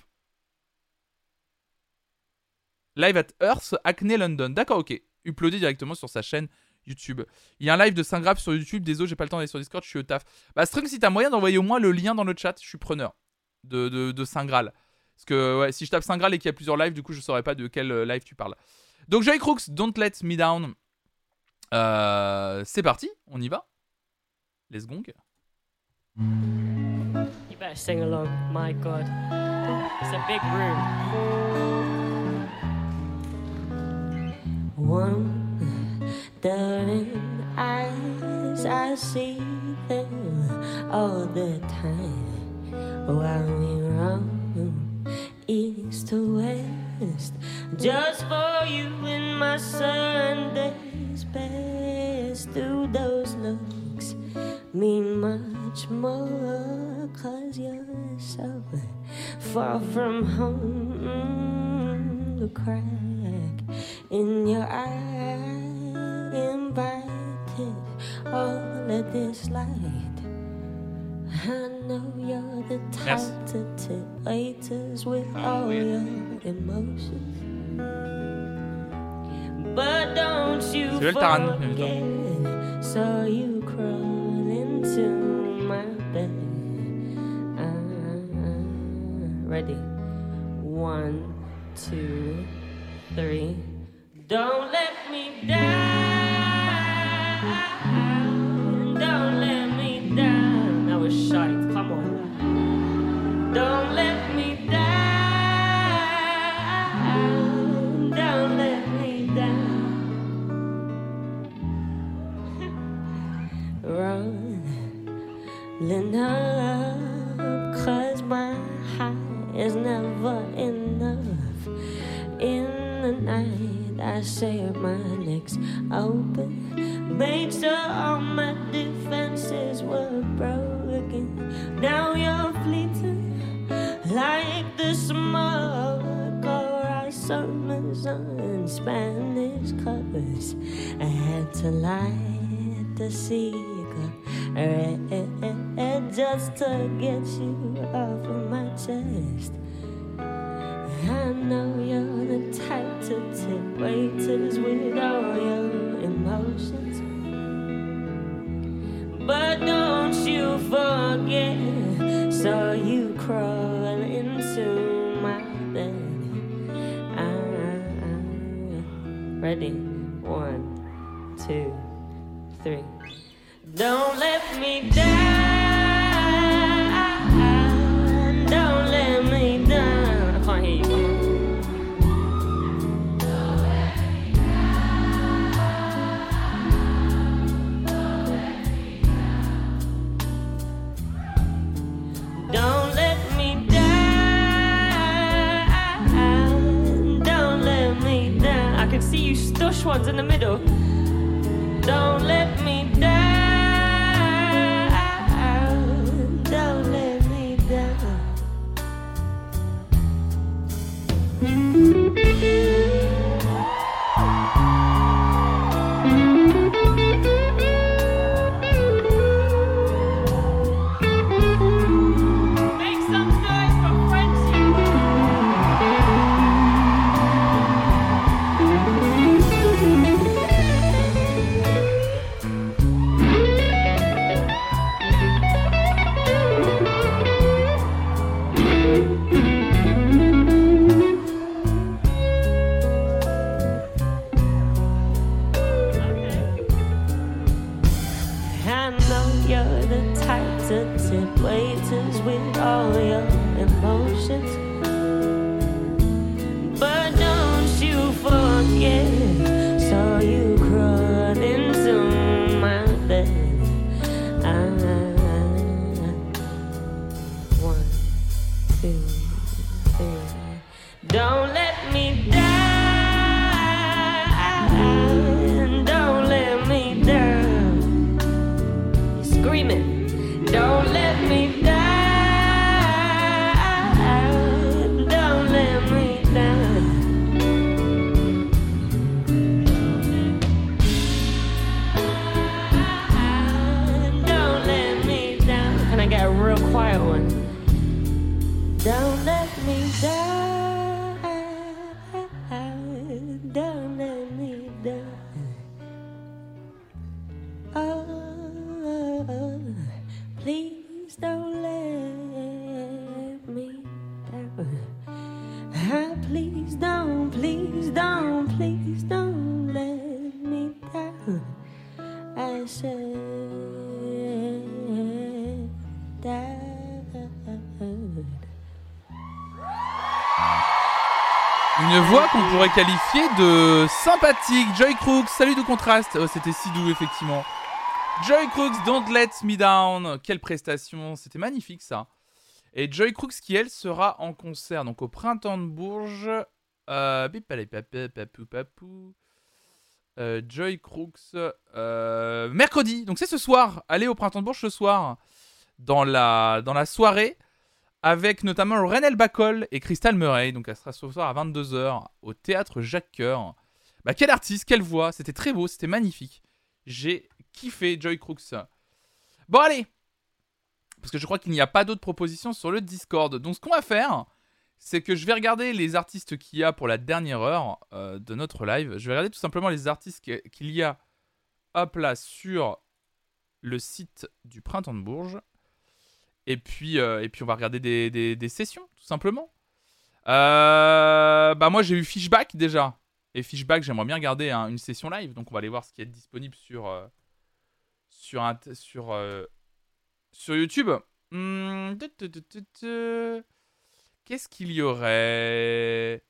Live at Earth, Acne London. D'accord, ok. Uploadé directement sur sa chaîne YouTube. Il y a un live de Saint Grave sur YouTube. Désolé, j'ai pas le temps d'aller sur Discord, je suis au taf. Bah, String, si t'as moyen d'envoyer au moins le lien dans le chat, je suis preneur de, de, de Saint Graal. Parce que ouais, si je tape Saint Graal et qu'il y a plusieurs lives, du coup, je saurais pas de quel euh, live tu parles. Donc, Joy Crooks, Don't Let Me Down. Euh, c'est parti, on y va. Let's gong. You better sing along. My God. It's a big room. Wondering eyes, I see them all the time while we roam east to west, just for you in my Sunday's best. Do those looks mean much more? Cause you're so far from home. The crack in your eye invited all of this light. I know you're the type Merci. to tip waiters with all your emotions. But don't you C'est le Taran, forget, so you crawl into my bed. Ah, ready? One, two, three. Don't let me down. Come on. Don't let me down. Don't let me down. Rolling up, cause my high is never enough. In the night, I share my legs open. Made sure all my defenses were broken. Now you're fleeting like the smoke or our summers on Spanish covers. I had to light the cigarette just to get you off of my chest. I know you're the type to tip waiters with all your emotions. But don't you forget, so you crawl into my bed. Ah, ready? One, two, three. Don't let me down. Don't see you stush ones in the middle. Don't let me down. Qu'on pourrait qualifier de sympathique. Joy Crooks, salut de contraste. Oh, c'était si doux, effectivement. Joy Crooks, Don't Let Me Down. Quelle prestation, c'était magnifique ça. Et Joy Crooks qui, elle, sera en concert donc au Printemps de Bourges. Euh. Euh, Joy Crooks, euh, mercredi. Donc c'est ce soir. Allez au Printemps de Bourges ce soir. Dans la, dans la soirée. Avec notamment Renel Bacol et Crystal Murray. Donc elle sera ce soir à 22h au théâtre Jacques Coeur. Bah quel artiste, quelle voix. C'était très beau, c'était magnifique. J'ai kiffé Joy Crooks. Bon allez, parce que je crois qu'il n'y a pas d'autres propositions sur le Discord. Donc ce qu'on va faire, c'est que je vais regarder les artistes qu'il y a pour la dernière heure euh, de notre live. Je vais regarder tout simplement les artistes qu'il y a hop là sur le site du Printemps de Bourges. Et puis, euh, et puis on va regarder des, des- sessions, tout simplement. Euh, bah moi j'ai eu Fishback déjà. Et Fishback, j'aimerais bien regarder hein, une session live. Donc on va aller voir ce qui est disponible sur, euh, sur, sur, sur YouTube. Hmm. Qu'est-ce qu'il y aurait?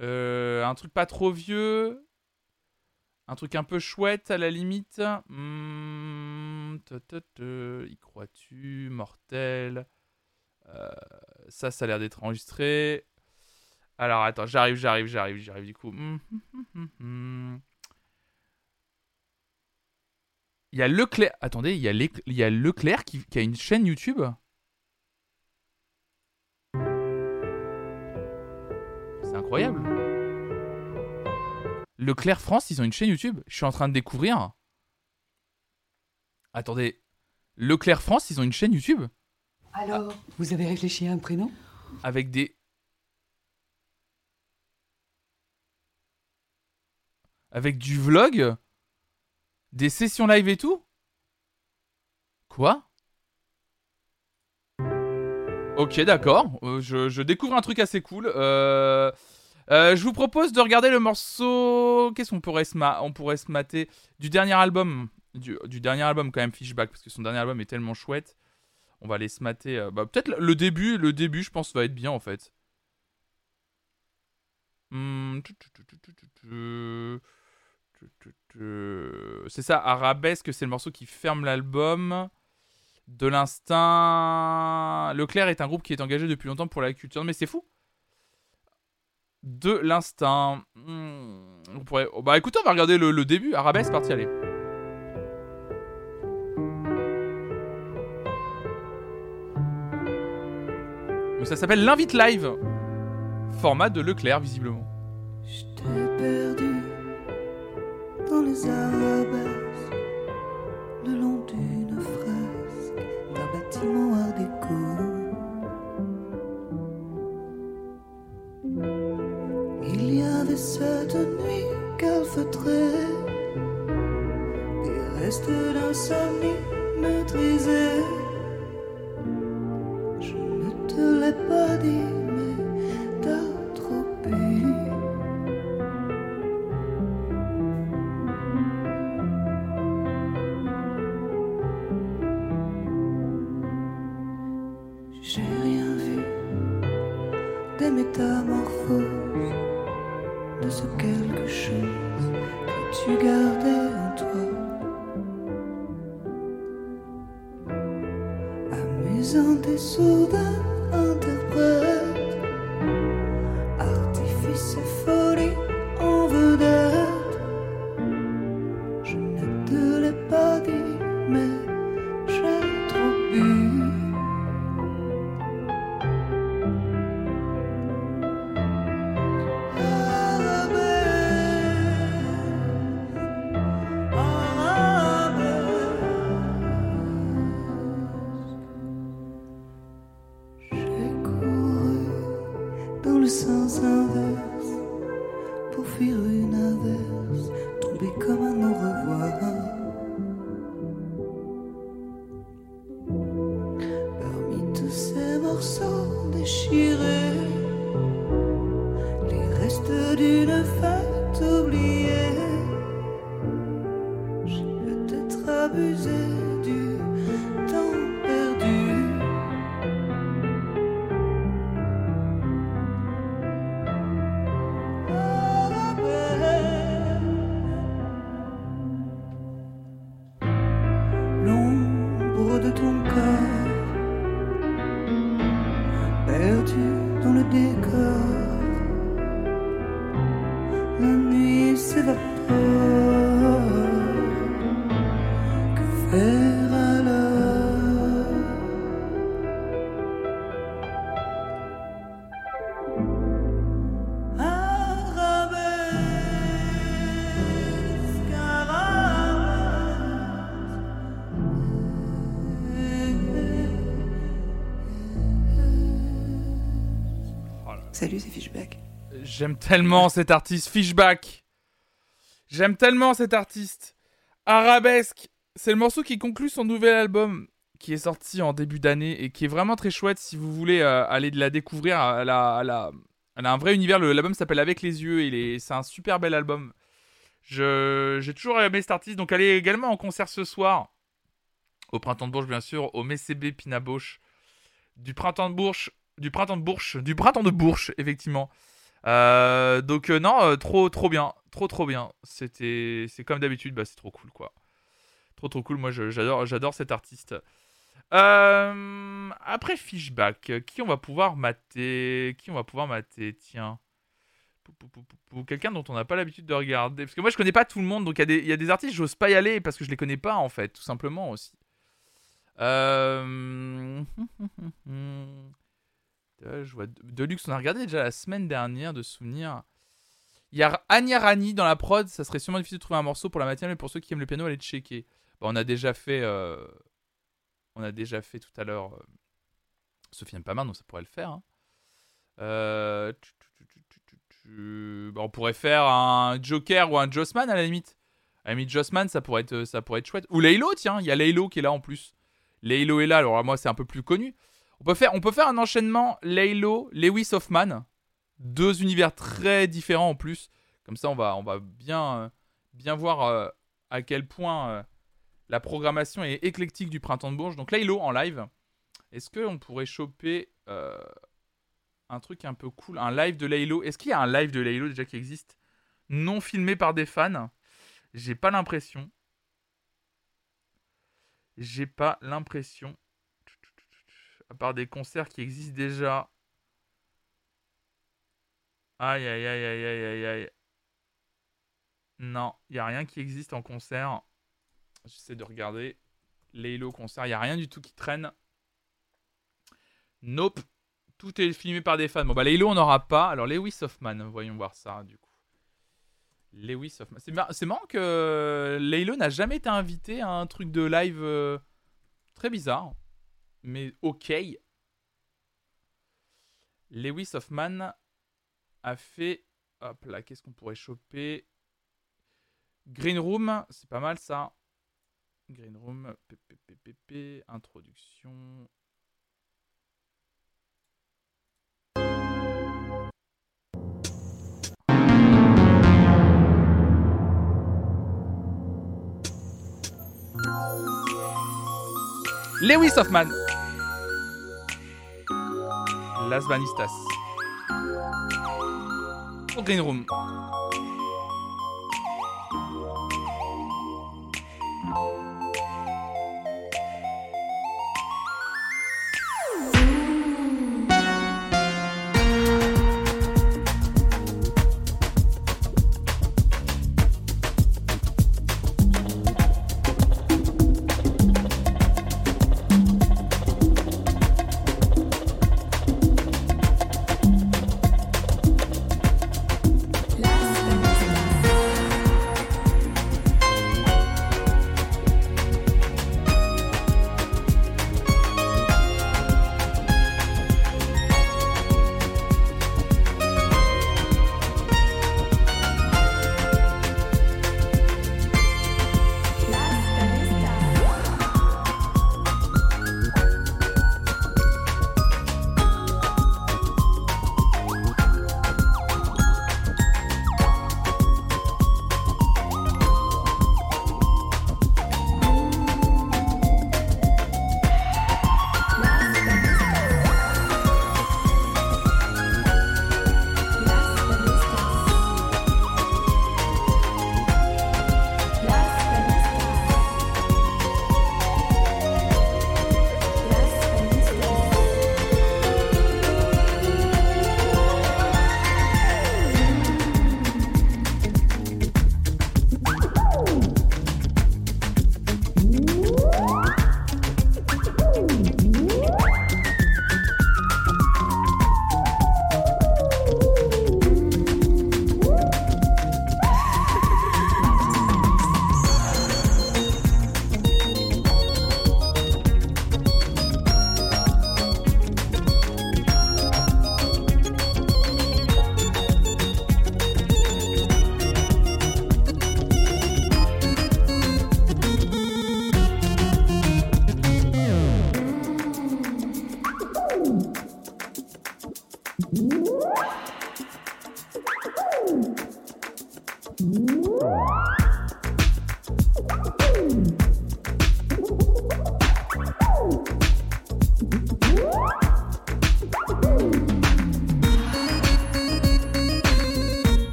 Un truc pas trop vieux Un truc un peu chouette à la limite Hmm. Y crois-tu Mortel? Euh, Ça, ça a l'air d'être enregistré. Alors attends, j'arrive, j'arrive, j'arrive, j'arrive du coup. Hmm, hmm. Il y a Leclerc. Attendez, il y a, Leclerc qui a une chaîne YouTube? C'est incroyable. Leclerc France, ils ont une chaîne YouTube. Je suis en train de découvrir. Attendez. Leclerc France, ils ont une chaîne YouTube Alors, vous avez réfléchi à un prénom? Avec des. Avec du vlog? Des sessions live et tout? Quoi? Ok, d'accord. Euh, je, je découvre un truc assez cool. Euh, euh, je vous propose de regarder le morceau. Qu'est-ce qu'on pourrait se, mater Du dernier album. Du, dernier album, quand même, Fishback, parce que son dernier album est tellement chouette. On va aller se mater. euh, bah, Peut-être le début, le début, je pense, va être bien en fait. C'est ça, Arabesque, c'est le morceau qui ferme l'album. De l'instinct. Leclerc est un groupe qui est engagé depuis longtemps pour la culture. Mais c'est fou. De l'instinct. Hmm, on oh, bah écoutez, on va regarder le, début. Arabesque, parti, allez. Ça s'appelle l'invite live. Format de Leclerc, visiblement. Je perdu dans les arabesques, cette nuit calfeutrée, des restes d'insomnie maîtrisés. Je ne te l'ai pas dit, J'aime tellement cet artiste. Fishback. J'aime tellement cet artiste. Arabesque. C'est le morceau qui conclut son nouvel album qui est sorti en début d'année et qui est vraiment très chouette si vous voulez euh, aller la découvrir. Elle a, elle a- un vrai univers. L'album s'appelle Avec les yeux. et C'est un super bel album. J'ai toujours aimé cet artiste. Donc elle est également en concert ce soir. Au Printemps de Bourges, bien sûr. Au Messébé Pinaboche. Du Printemps de Bourges. Du Printemps de Bourges. Du Printemps de Bourges, effectivement. Euh, donc euh, non, euh, trop trop bien, trop trop bien. C'était, c'est comme d'habitude, bah c'est trop cool quoi. Trop trop cool. Moi j'adore, j'adore cet artiste. Après Fishback, qui on va pouvoir mater, qui on va pouvoir mater, tiens. Quelqu'un dont on n'a pas l'habitude de regarder. Parce que moi je connais pas tout le monde, donc il y, y a des artistes, j'ose pas y aller parce que je les connais pas en fait, tout simplement aussi. Euh... Je vois Deluxe, on a regardé déjà la semaine dernière de souvenirs. Il y a Anya Rani dans la prod, ça serait sûrement difficile de trouver un morceau pour la matinale, mais pour ceux qui aiment le piano, allez checker. Bah, on a déjà fait, euh, on a déjà fait tout à l'heure. Euh... Sophie pas mal, donc ça pourrait le faire. on pourrait faire un Joker ou un Jossman à la limite. À Jossman, ça pourrait être, ça pourrait être chouette. Ou Laylo, tiens, il y a Laylo qui est là en plus. Laylo est là, alors moi c'est un peu plus connu. On peut faire, un enchaînement Laylo, Lewis Hoffman, deux univers très différents en plus. Comme ça, on va, euh, bien voir euh, à quel point euh, la programmation est éclectique du printemps de Bourges. Donc Laylo en live. Est-ce qu'on pourrait choper un truc un peu cool, un live de Laylo? Est-ce qu'il y a un live de Laylo déjà qui existe, non filmé par des fans J'ai pas l'impression. J'ai pas l'impression à part des concerts qui existent déjà. Aïe aïe aïe aïe aïe aïe aïe. Non, il n'y a rien qui existe en concert. J'essaie de regarder. Laylo concert, il n'y a rien du tout qui traîne. Nope. Tout est filmé par des fans. Bon bah Laylo on n'aura pas. Alors Lewis Hoffman, voyons voir ça du coup. Lewis Hoffman. C'est mar- c'est marrant que Laylo n'a jamais été invité à un truc de live euh, très bizarre mais ok. Lewis Hoffman a fait. Hop là, qu'est-ce qu'on pourrait choper? Green Room, c'est pas mal ça. Green Room, PPPP, introduction. Lewis Hoffman. Las Banistas. Green Room.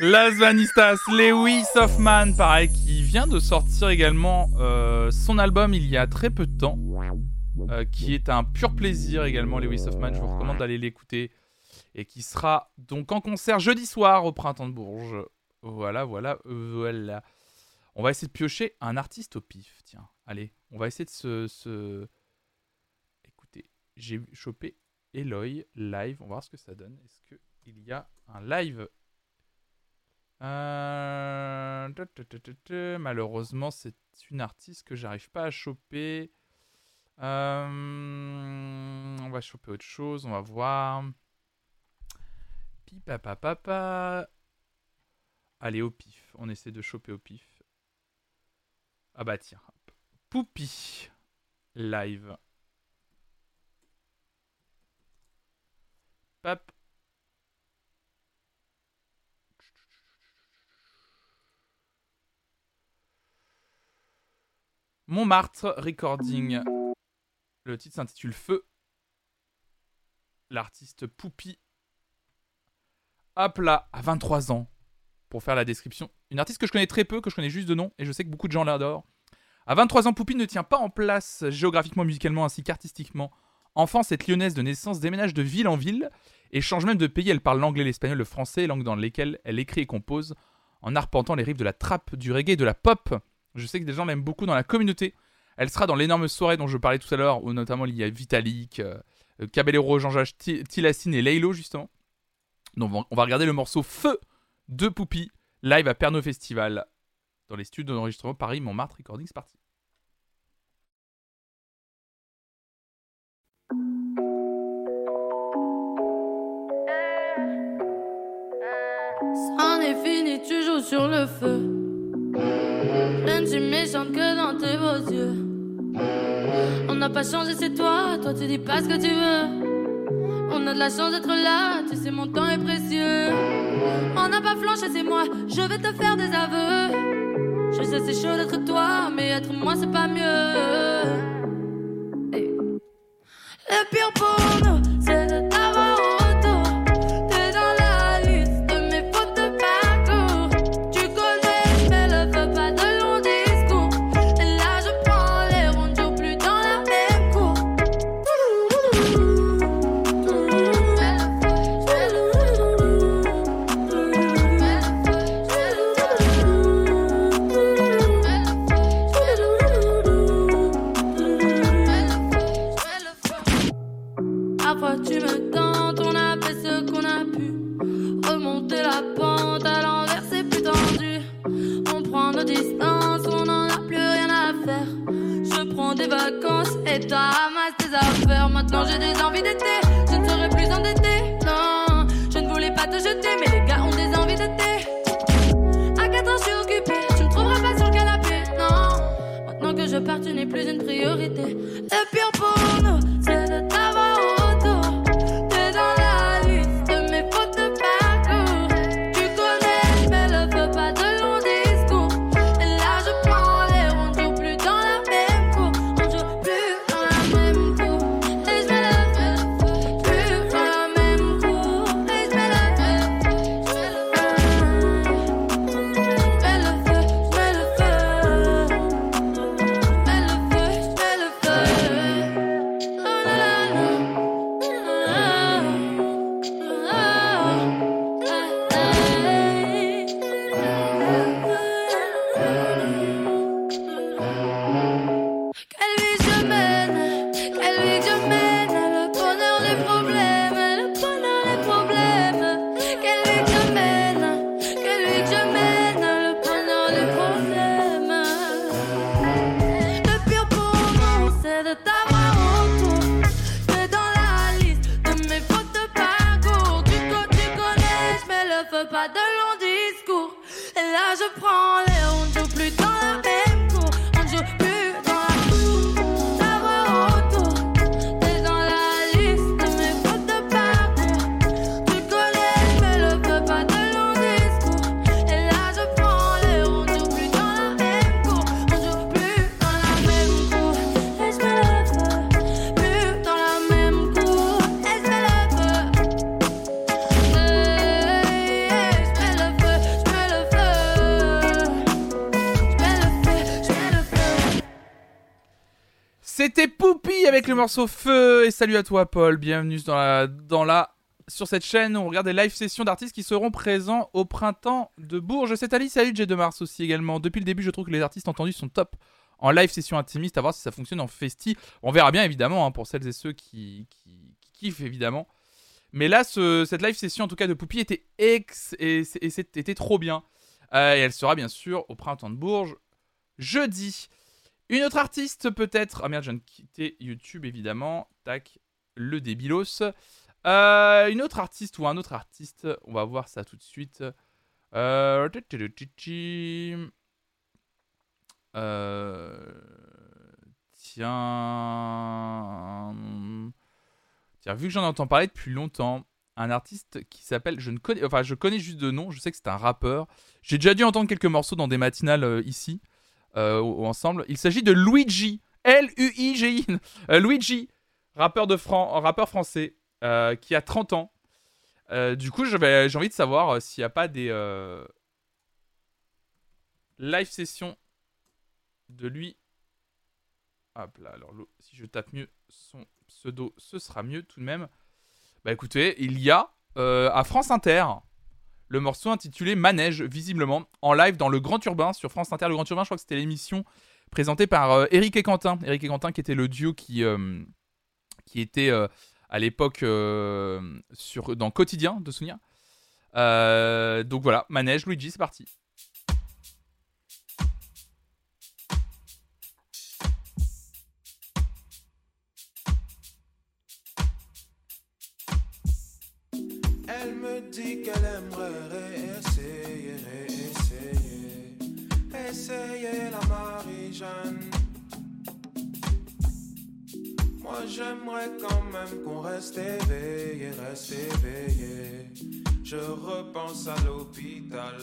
Las Vanistas, Lewis Hoffman, pareil, qui vient de sortir également euh, son album il y a très peu de temps, euh, qui est un pur plaisir également, Lewis Hoffman. Je vous recommande d'aller l'écouter et qui sera donc en concert jeudi soir au Printemps de Bourges. Voilà, voilà, voilà. On va essayer de piocher un artiste au pif. Tiens, allez, on va essayer de se. se... Écoutez, j'ai chopé Eloy live. On va voir ce que ça donne. Est-ce qu'il y a un live euh. Malheureusement, c'est une artiste que j'arrive pas à choper. Euh, on va choper autre chose, on va voir. Pipapa papa. Allez, au pif. On essaie de choper au pif. Ah bah tiens. Poupi. Live. Pap. Montmartre Recording. Le titre s'intitule Feu. L'artiste Poupi. Hop là, à 23 ans. Pour faire la description. Une artiste que je connais très peu, que je connais juste de nom, et je sais que beaucoup de gens l'adorent. À 23 ans, Poupi ne tient pas en place géographiquement, musicalement ainsi qu'artistiquement. Enfant, cette lyonnaise de naissance déménage de ville en ville et change même de pays. Elle parle l'anglais, l'espagnol, le français, langues dans lesquelles elle écrit et compose en arpentant les rives de la trappe, du reggae et de la pop. Je sais que des gens l'aiment beaucoup dans la communauté. Elle sera dans l'énorme soirée dont je parlais tout à l'heure, où notamment il y a Vitalik, euh, Caballero, Jean-Jacques Ti- Tilassine et Laylo, justement. Donc on va- regarder le morceau Feu de Poupie, live à Pernod Festival, dans les studios d'enregistrement Paris Montmartre Recording. C'est parti. C'en est fini, tu joues sur le feu. Suis méchante que dans tes beaux yeux. On n'a pas changé, c'est toi. Toi, tu dis pas ce que tu veux. On a de la chance d'être là, tu sais, mon temps est précieux. On n'a pas flanché, c'est moi. Je vais te faire des aveux. Je sais, c'est chaud d'être toi, mais être moi, c'est pas mieux. Le pire pour Morceau Feu. Et salut à toi, Paul. Bienvenue dans la, sur cette chaîne où on regarde des live sessions d'artistes qui seront présents au printemps de Bourges. C'est Ali. Salut, J de Mars aussi également. Depuis le début, je trouve que les artistes entendus sont top en live session intimiste. À voir si ça fonctionne en festi. On verra bien évidemment hein, pour celles et ceux qui, kiffent évidemment. Mais là, ce- cette live session en tout cas de Poupie était ex et c'était trop bien. Euh, et elle sera bien sûr au printemps de Bourges jeudi. Une autre artiste peut-être. Ah merde, je viens de quitter YouTube évidemment. Tac, le débilos. Euh, une autre artiste ou un autre artiste. On va voir ça tout de suite. Euh... euh, Tiens. Tiens, vu que j'en entends parler depuis longtemps, un artiste qui s'appelle. Je ne connais. Enfin, je connais juste de nom. Je sais que c'est un rappeur. J'ai déjà dû entendre quelques morceaux dans des matinales ici ensemble. Il s'agit de Luigi. L-U-I-G-I. Euh, Luigi, rappeur, de Fran- rappeur français euh, qui a 30 ans. Euh, du coup, j'ai envie de savoir euh, s'il n'y a pas des euh, live sessions de lui. Hop là, alors lo- si je tape mieux son pseudo, ce sera mieux tout de même. Bah écoutez, il y a euh, à France Inter le morceau intitulé Manège, visiblement, en live dans le Grand Urbain sur France Inter. Le Grand Urbain, je crois que c'était l'émission présentée par euh, Eric et Quentin. Eric et Quentin qui était le duo qui, euh, qui était euh, à l'époque euh, dans Quotidien, de souvenir. Donc voilà, manège, Luigi, c'est parti. Me dit qu'elle aimerait réessayer, réessayer, essayer la Marie-Jeanne. Moi j'aimerais quand même qu'on reste éveillé, reste éveillé. Je repense à l'hôpital.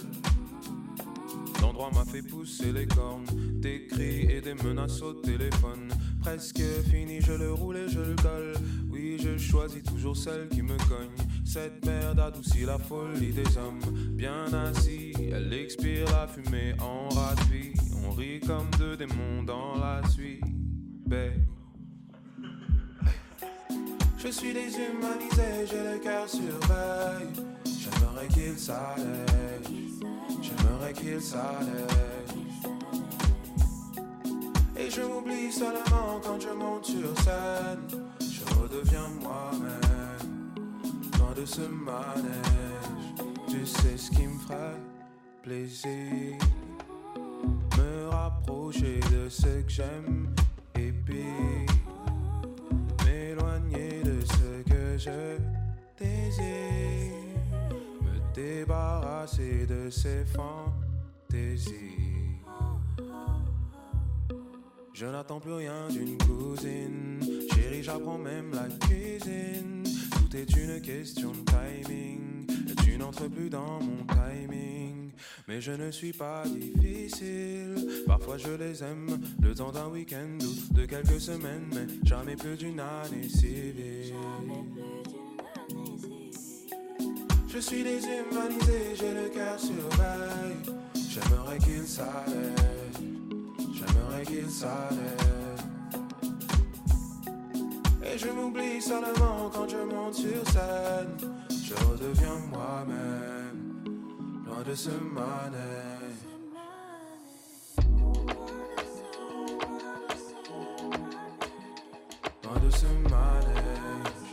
L'endroit m'a fait pousser les cornes, des cris et des menaces au téléphone. Presque fini, je le roule et je le colle. Oui, je choisis toujours celle qui me cogne. Cette merde adoucit la folie des hommes. Bien assis, elle expire la fumée en vie. On rit comme deux démons dans la suite. Je suis déshumanisé, j'ai le cœur sur veille. J'aimerais qu'il s'allège. J'aimerais qu'il s'allège. Et je m'oublie seulement quand je monte sur scène. Je redeviens moi-même. De ce manège. Tu sais ce qui me ferait plaisir. Me rapprocher de ce que j'aime. Et puis m'éloigner de ce que je désire. Me débarrasser de ces fantaisies. Je n'attends plus rien d'une cousine. Chérie, j'apprends même la cuisine. Est une question de timing. Et tu n'entres plus dans mon timing. Mais je ne suis pas difficile. Parfois je les aime. Le temps d'un week-end ou de quelques semaines. Mais jamais plus d'une année civile. Je suis déshumanisé, j'ai le cœur sur. J'aimerais qu'il s'allège. J'aimerais qu'il s'allège. Et je m'oublie seulement quand je monte sur scène. Je redeviens moi-même, loin de ce manège. Loin de ce manège.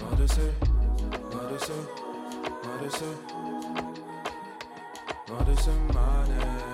Loin de ce, loin de ce, loin de ce, loin de ce manège.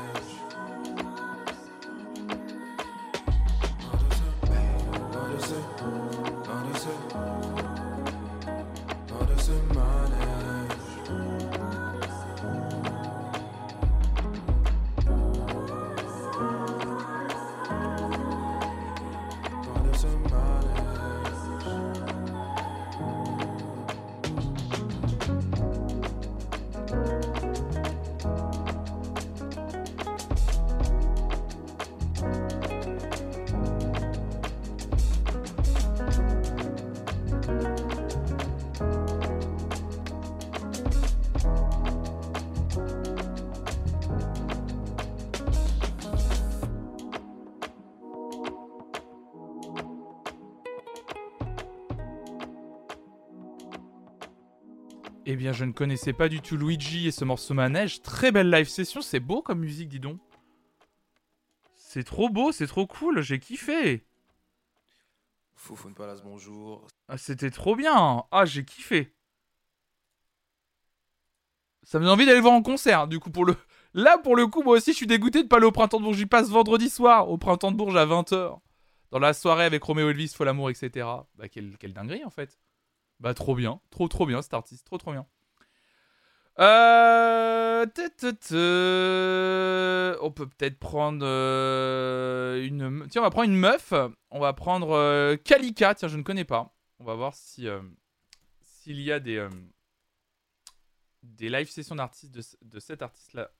Eh bien, je ne connaissais pas du tout Luigi et ce morceau manège. Très belle live session, c'est beau comme musique, dis donc. C'est trop beau, c'est trop cool, j'ai kiffé. Foufoune Palace, bonjour. Ah, c'était trop bien. Ah, j'ai kiffé. Ça me donne envie d'aller le voir en concert. Du coup, pour le là, pour le coup, moi aussi, je suis dégoûté de pas aller au printemps de Bourges. J'y passe vendredi soir au printemps de Bourges à 20h. Dans la soirée avec Roméo Elvis, Fol Amour, etc. Bah, quelle, quelle dinguerie en fait. Bah, trop bien. Trop, trop bien cet artiste. Trop, trop bien. Euh... On peut peut-être prendre euh, une. Tiens, on va prendre une meuf. On va prendre euh, Kalika. Tiens, je ne connais pas. On va voir si euh, s'il y a des des live sessions d'artistes de, de cet artiste-là.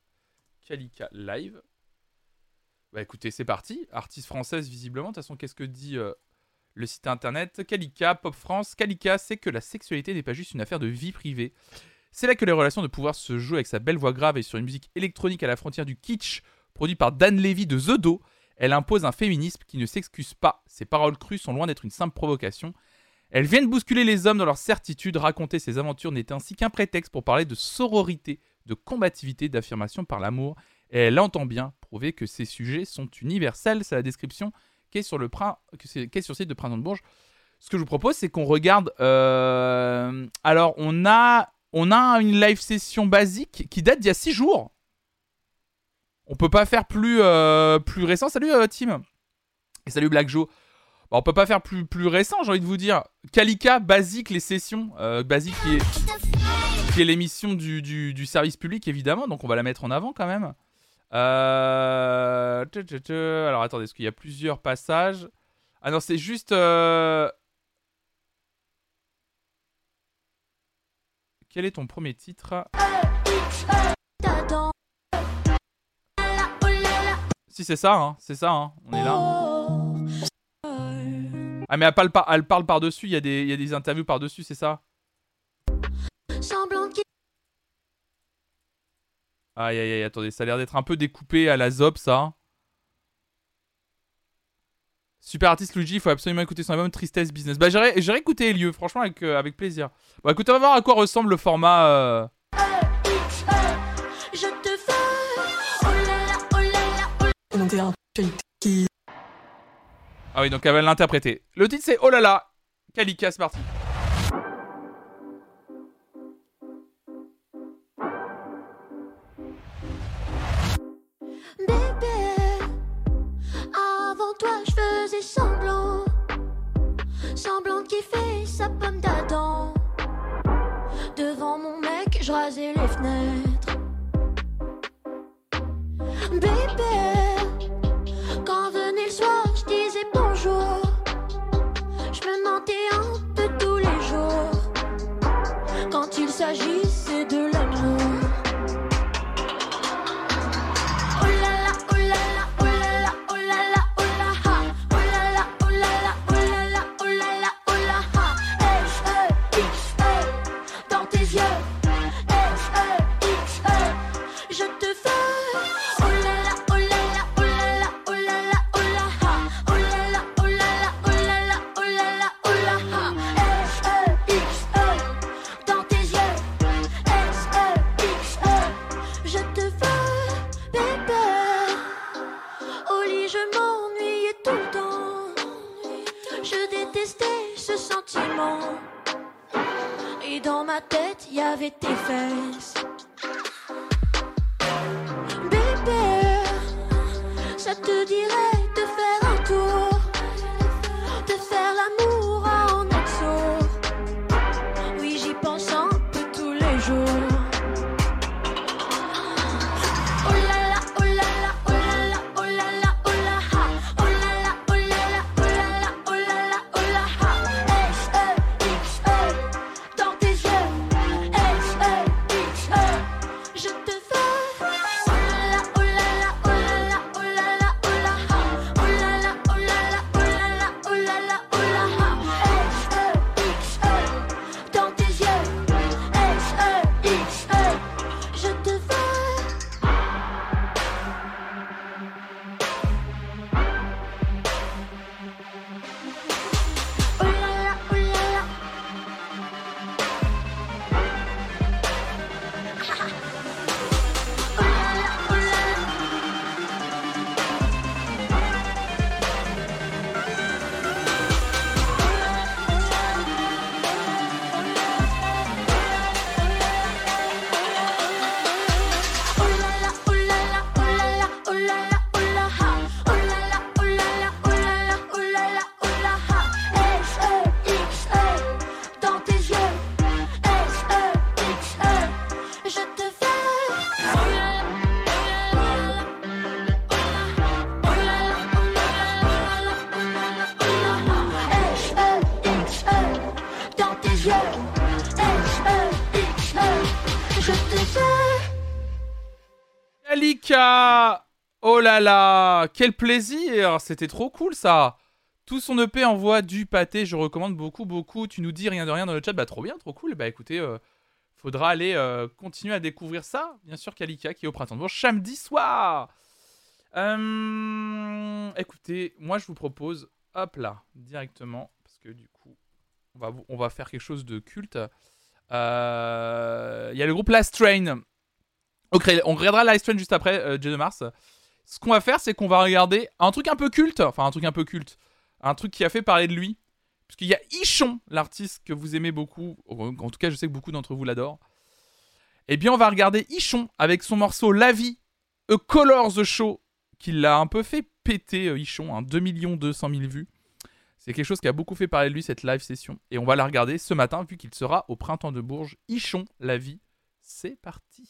Kalika live. Bah écoutez, c'est parti. Artiste française visiblement. De toute façon, qu'est-ce que dit le site internet Kalika, Pop France. Kalika, c'est que la sexualité n'est pas juste une affaire de vie privée. C'est là que les relations de pouvoir se jouent avec sa belle voix grave et sur une musique électronique à la frontière du kitsch, produit par Dan Levy de The Do. Elle impose un féminisme qui ne s'excuse pas. Ses paroles crues sont loin d'être une simple provocation. Elles viennent bousculer les hommes dans leur certitude. Raconter ses aventures n'est ainsi qu'un prétexte pour parler de sororité, de combativité, d'affirmation par l'amour. Et elle entend bien prouver que ces sujets sont universels. C'est la description qui est sur le, sur le site de Printemps de Bourges. ce que je vous propose, c'est qu'on regarde. euh, Alors, on a, on a une live session basique qui date d'il y a 6 jours. On peut pas faire plus, euh, plus récent. Salut, euh, Tim. Et salut, Black Joe. Bon, on peut pas faire plus, plus récent, j'ai envie de vous dire. Kalika, basique, les sessions. Euh, basique qui est, l'émission du service public, évidemment. Donc, on va la mettre en avant quand même. Euh... Alors, attendez, est-ce qu'il y a plusieurs passages Ah non, c'est juste. euh, Quel est ton premier titre? Si, c'est ça, hein, c'est ça, hein, on est là. Ah, mais elle parle, par- elle parle par-dessus, il y, a des- il y a des interviews par-dessus, c'est ça? Aïe, aïe, aïe, attendez, ça a l'air d'être un peu découpé à la Zop, ça. Super artiste Luigi, il faut absolument écouter son album Tristesse Business. Bah, j'irai écouter Elieu, franchement, avec, euh, avec plaisir. Bon, écoute, on va voir à quoi ressemble le format. euh, Ah oui, donc elle va l'interpréter. Le titre, c'est Oh là là Kalika, c'est parti. Pomme d'Adam. Devant mon mec, je rasais les fenêtres. Bébé, là Quel plaisir C'était trop cool ça Tout son EP envoie du pâté, je recommande beaucoup, beaucoup. Tu nous dis rien de rien dans le chat, bah trop bien, trop cool. Bah écoutez, euh, faudra aller euh, continuer à découvrir ça. Bien sûr, Kalika qui est au printemps. Bon, samedi soir Euh, Écoutez, moi je vous propose, hop là, directement, parce que du coup, on va, faire quelque chose de culte. Il y a le groupe Last Train. Ok, on regardera Last Train juste après, Jay de Mars. Ce qu'on va faire, c'est qu'on va regarder un truc un peu culte, enfin un truc un peu culte, un truc qui a fait parler de lui, puisqu'il y a Ichon, l'artiste que vous aimez beaucoup, en tout cas je sais que beaucoup d'entre vous l'adorent. Eh bien on va regarder Ichon avec son morceau La vie, A Color the Show, qui l'a un peu fait péter euh, Ichon, hein, 2 200 000 vues. C'est quelque chose qui a beaucoup fait parler de lui cette live session. Et on va la regarder ce matin vu qu'il sera au printemps de Bourges. Ichon, La vie, c'est parti.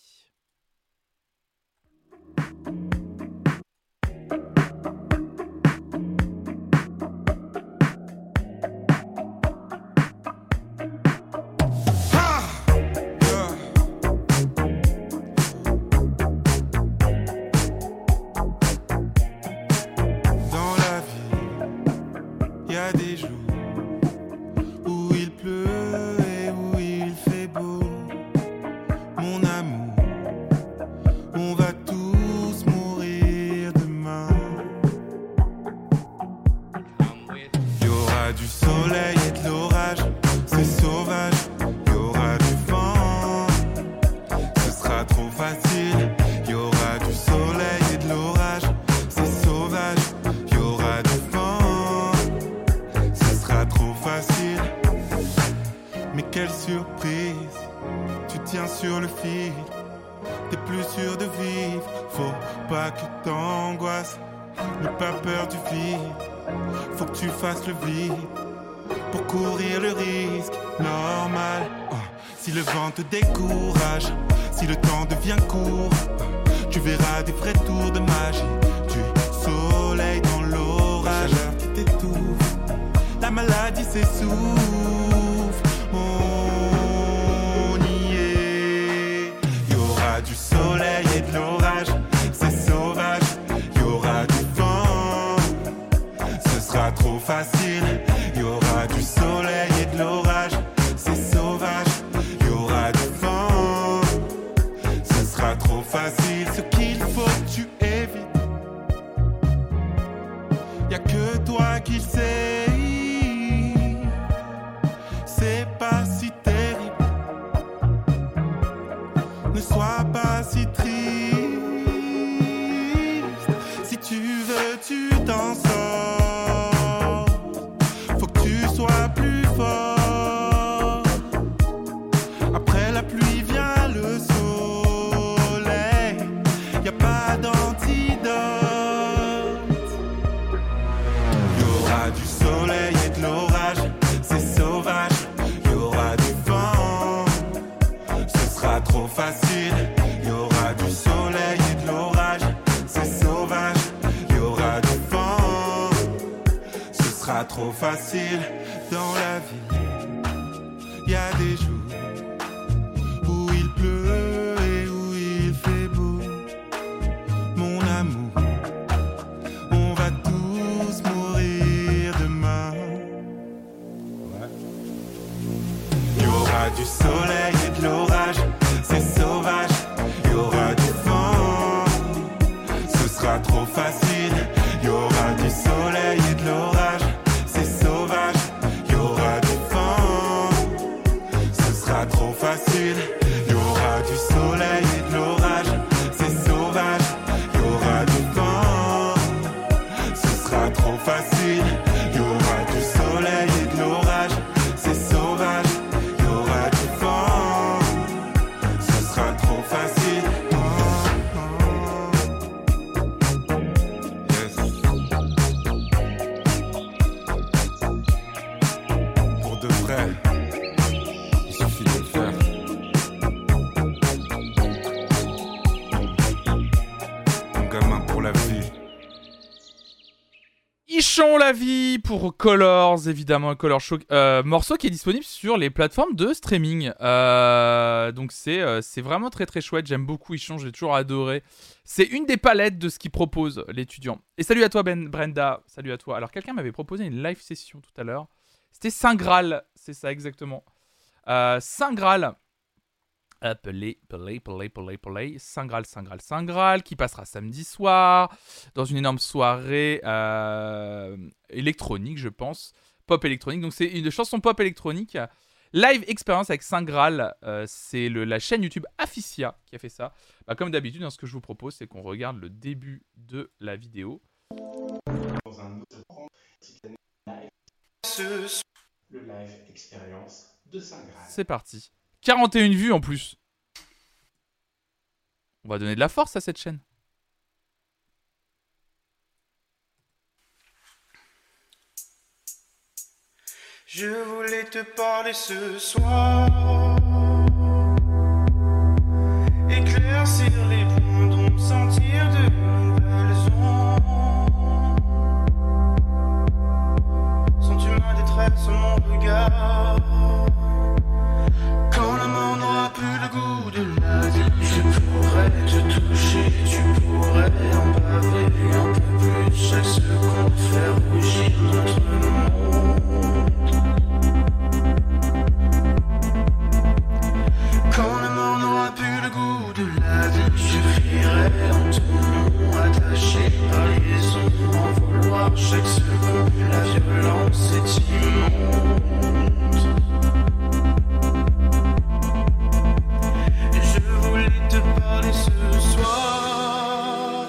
Sera Ichon la vie pour Colors, évidemment, Color Show, euh, morceau qui est disponible sur les plateformes de streaming. Euh, donc c'est euh, c'est vraiment très très chouette, j'aime beaucoup Ichon, j'ai toujours adoré. C'est une des palettes de ce qu'il propose l'étudiant. Et salut à toi Ben Brenda, salut à toi. Alors quelqu'un m'avait proposé une live session tout à l'heure. C'était Saint Graal, c'est ça exactement. Saint Graal. Appelé, play, play, play, play, Saint Graal, Saint Graal, Saint Graal, qui passera samedi soir dans une énorme soirée euh, électronique, je pense, pop électronique. Donc c'est une chanson pop électronique, live expérience avec Saint Graal. Euh, c'est la chaîne YouTube Afficia qui a fait ça. Bah, comme d'habitude, hein, ce que je vous propose, c'est qu'on regarde le début de la vidéo. Ce live expérience de Saint-Graal. C'est parti. 41 vues en plus. On va donner de la force à cette chaîne. Je voulais te parler ce soir. Éclaircir les points d'ombre, sentir de nouvelles ondes. Sens-tu ma détresse, mon regard? Chaque seconde. La violence est immonde. Je voulais te parler ce soir.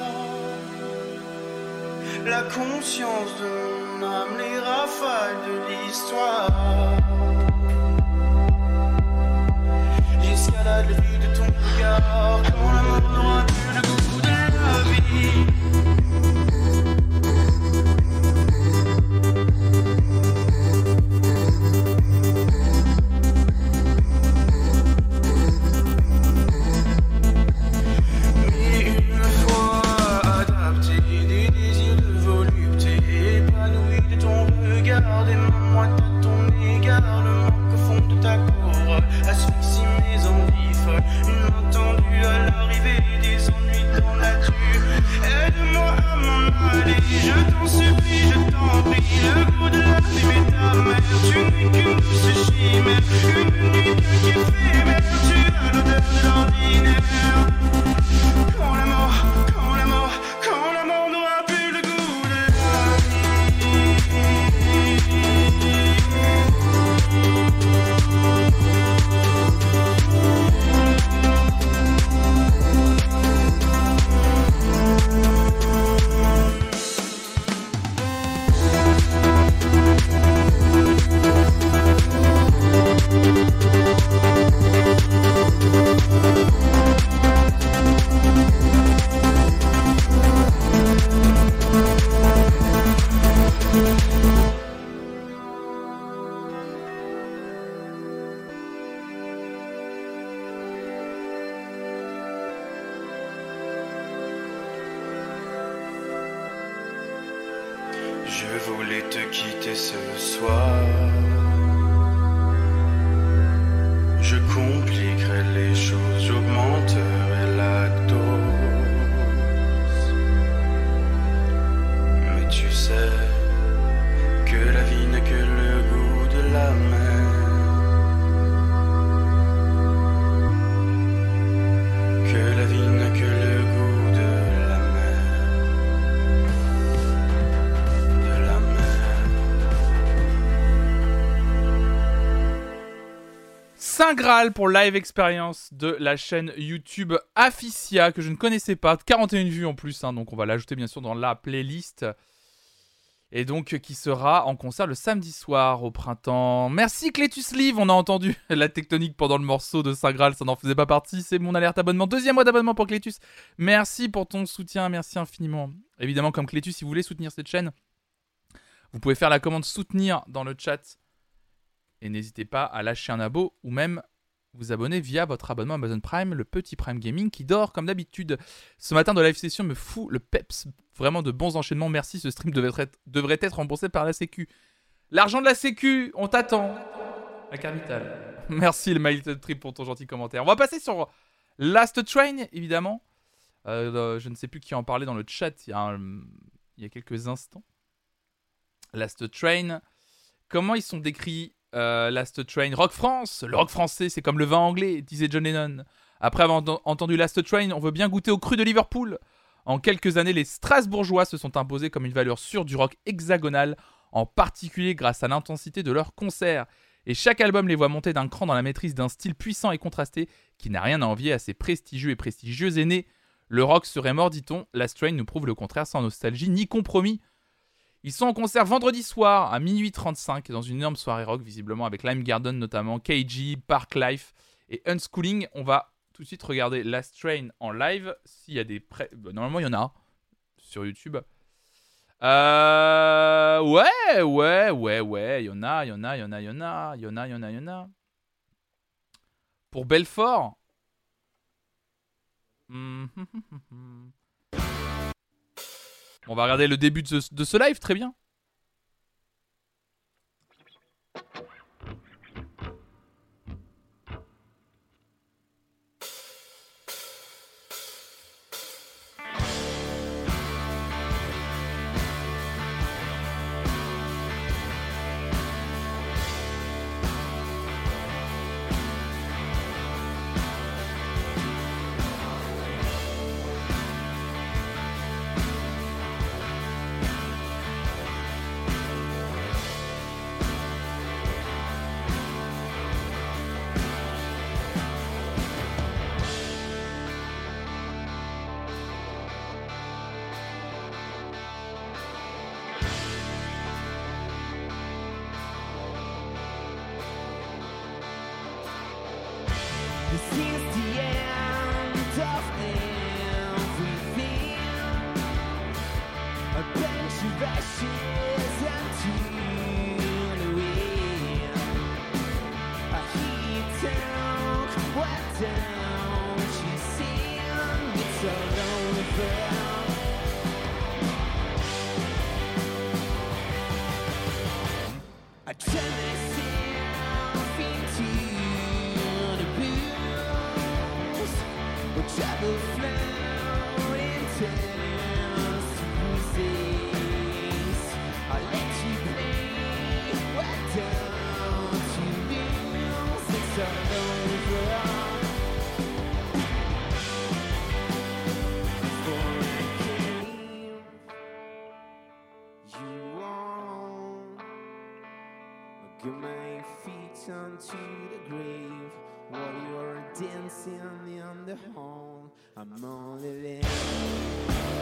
La conscience de mon âme, les rafales de l'histoire. J'escalade le de ton regard quand tu n'es qu'une douce chimère, une nuit de Saint pour live expérience de la chaîne YouTube Afficia que je ne connaissais pas. 41 vues en plus, hein, donc on va l'ajouter bien sûr dans la playlist. Et donc qui sera en concert le samedi soir au printemps. Merci Clétus Live, on a entendu la tectonique pendant le morceau de Saint Graal, ça n'en faisait pas partie, c'est mon alerte abonnement. Deuxième mois d'abonnement pour Clétus. Merci pour ton soutien, merci infiniment. Évidemment comme Clétus, si vous voulez soutenir cette chaîne, vous pouvez faire la commande soutenir dans le chat et n'hésitez pas à lâcher un abo ou même vous abonner via votre abonnement Amazon Prime, le petit Prime Gaming qui dort comme d'habitude. Ce matin de live session me fout le peps. Vraiment de bons enchaînements. Merci, ce stream devrait être, remboursé par la Sécu. L'argent de la Sécu, on t'attend. La capitale. Merci le My Trip pour ton gentil commentaire. On va passer sur Last Train, évidemment. Euh, euh, je ne sais plus qui en parlait dans le chat il y a quelques instants. Last Train. Comment ils sont décrits? Euh, Last Train Rock France Le rock français, c'est comme le vin anglais, disait John Lennon. Après avoir ent- entendu Last Train, on veut bien goûter au cru de Liverpool. En quelques années, les Strasbourgeois se sont imposés comme une valeur sûre du rock hexagonal, en particulier grâce à l'intensité de leurs concerts. Et chaque album les voit monter d'un cran dans la maîtrise d'un style puissant et contrasté qui n'a rien à envier à ses prestigieux et prestigieux aînés. Le rock serait mort, dit-on. Last Train nous prouve le contraire sans nostalgie ni compromis. Ils sont en concert vendredi soir à minuit 35 dans une énorme soirée rock, visiblement avec Lime Garden notamment, KG, Park Life et Unschooling. On va tout de suite regarder Last Train en live. S'il y a des bah, normalement, il y en a sur YouTube. Euh... Ouais, ouais, ouais, ouais. Il y en a, il y en a, il y en a, il y en a, il y en a, il y en a, il y en a. Pour Belfort. Hmm, On va regarder le début de ce, live, très bien. Get my feet onto the grave while you're dancing in the hall. I'm only there.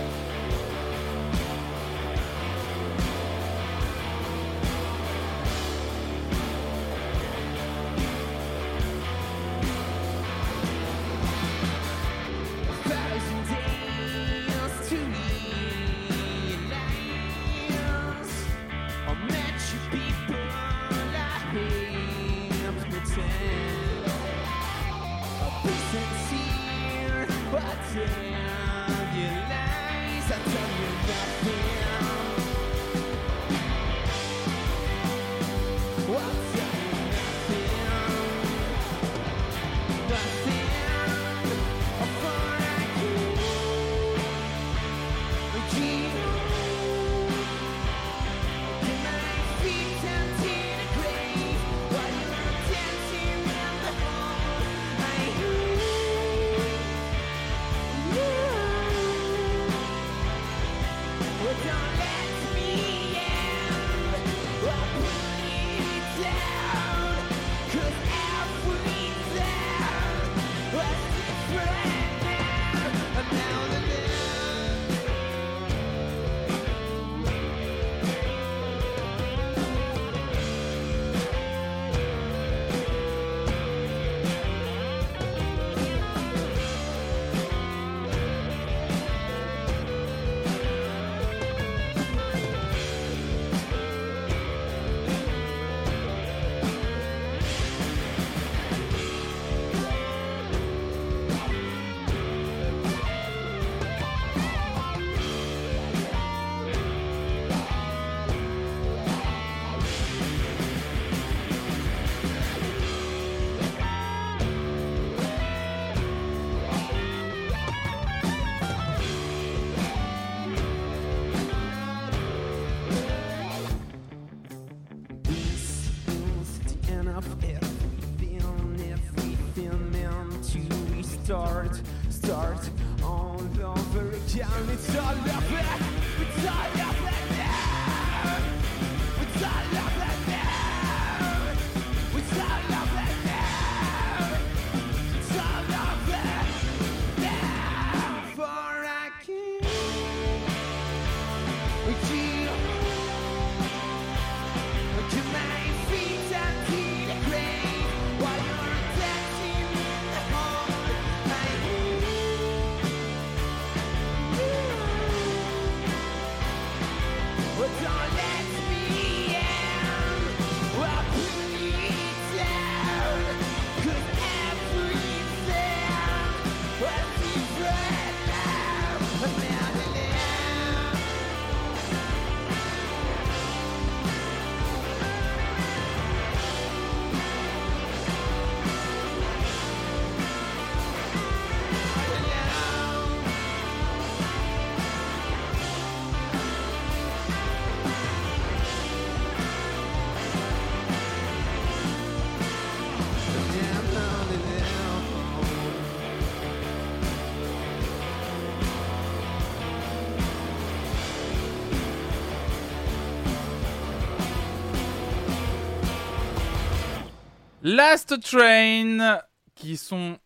Last Train, qui sont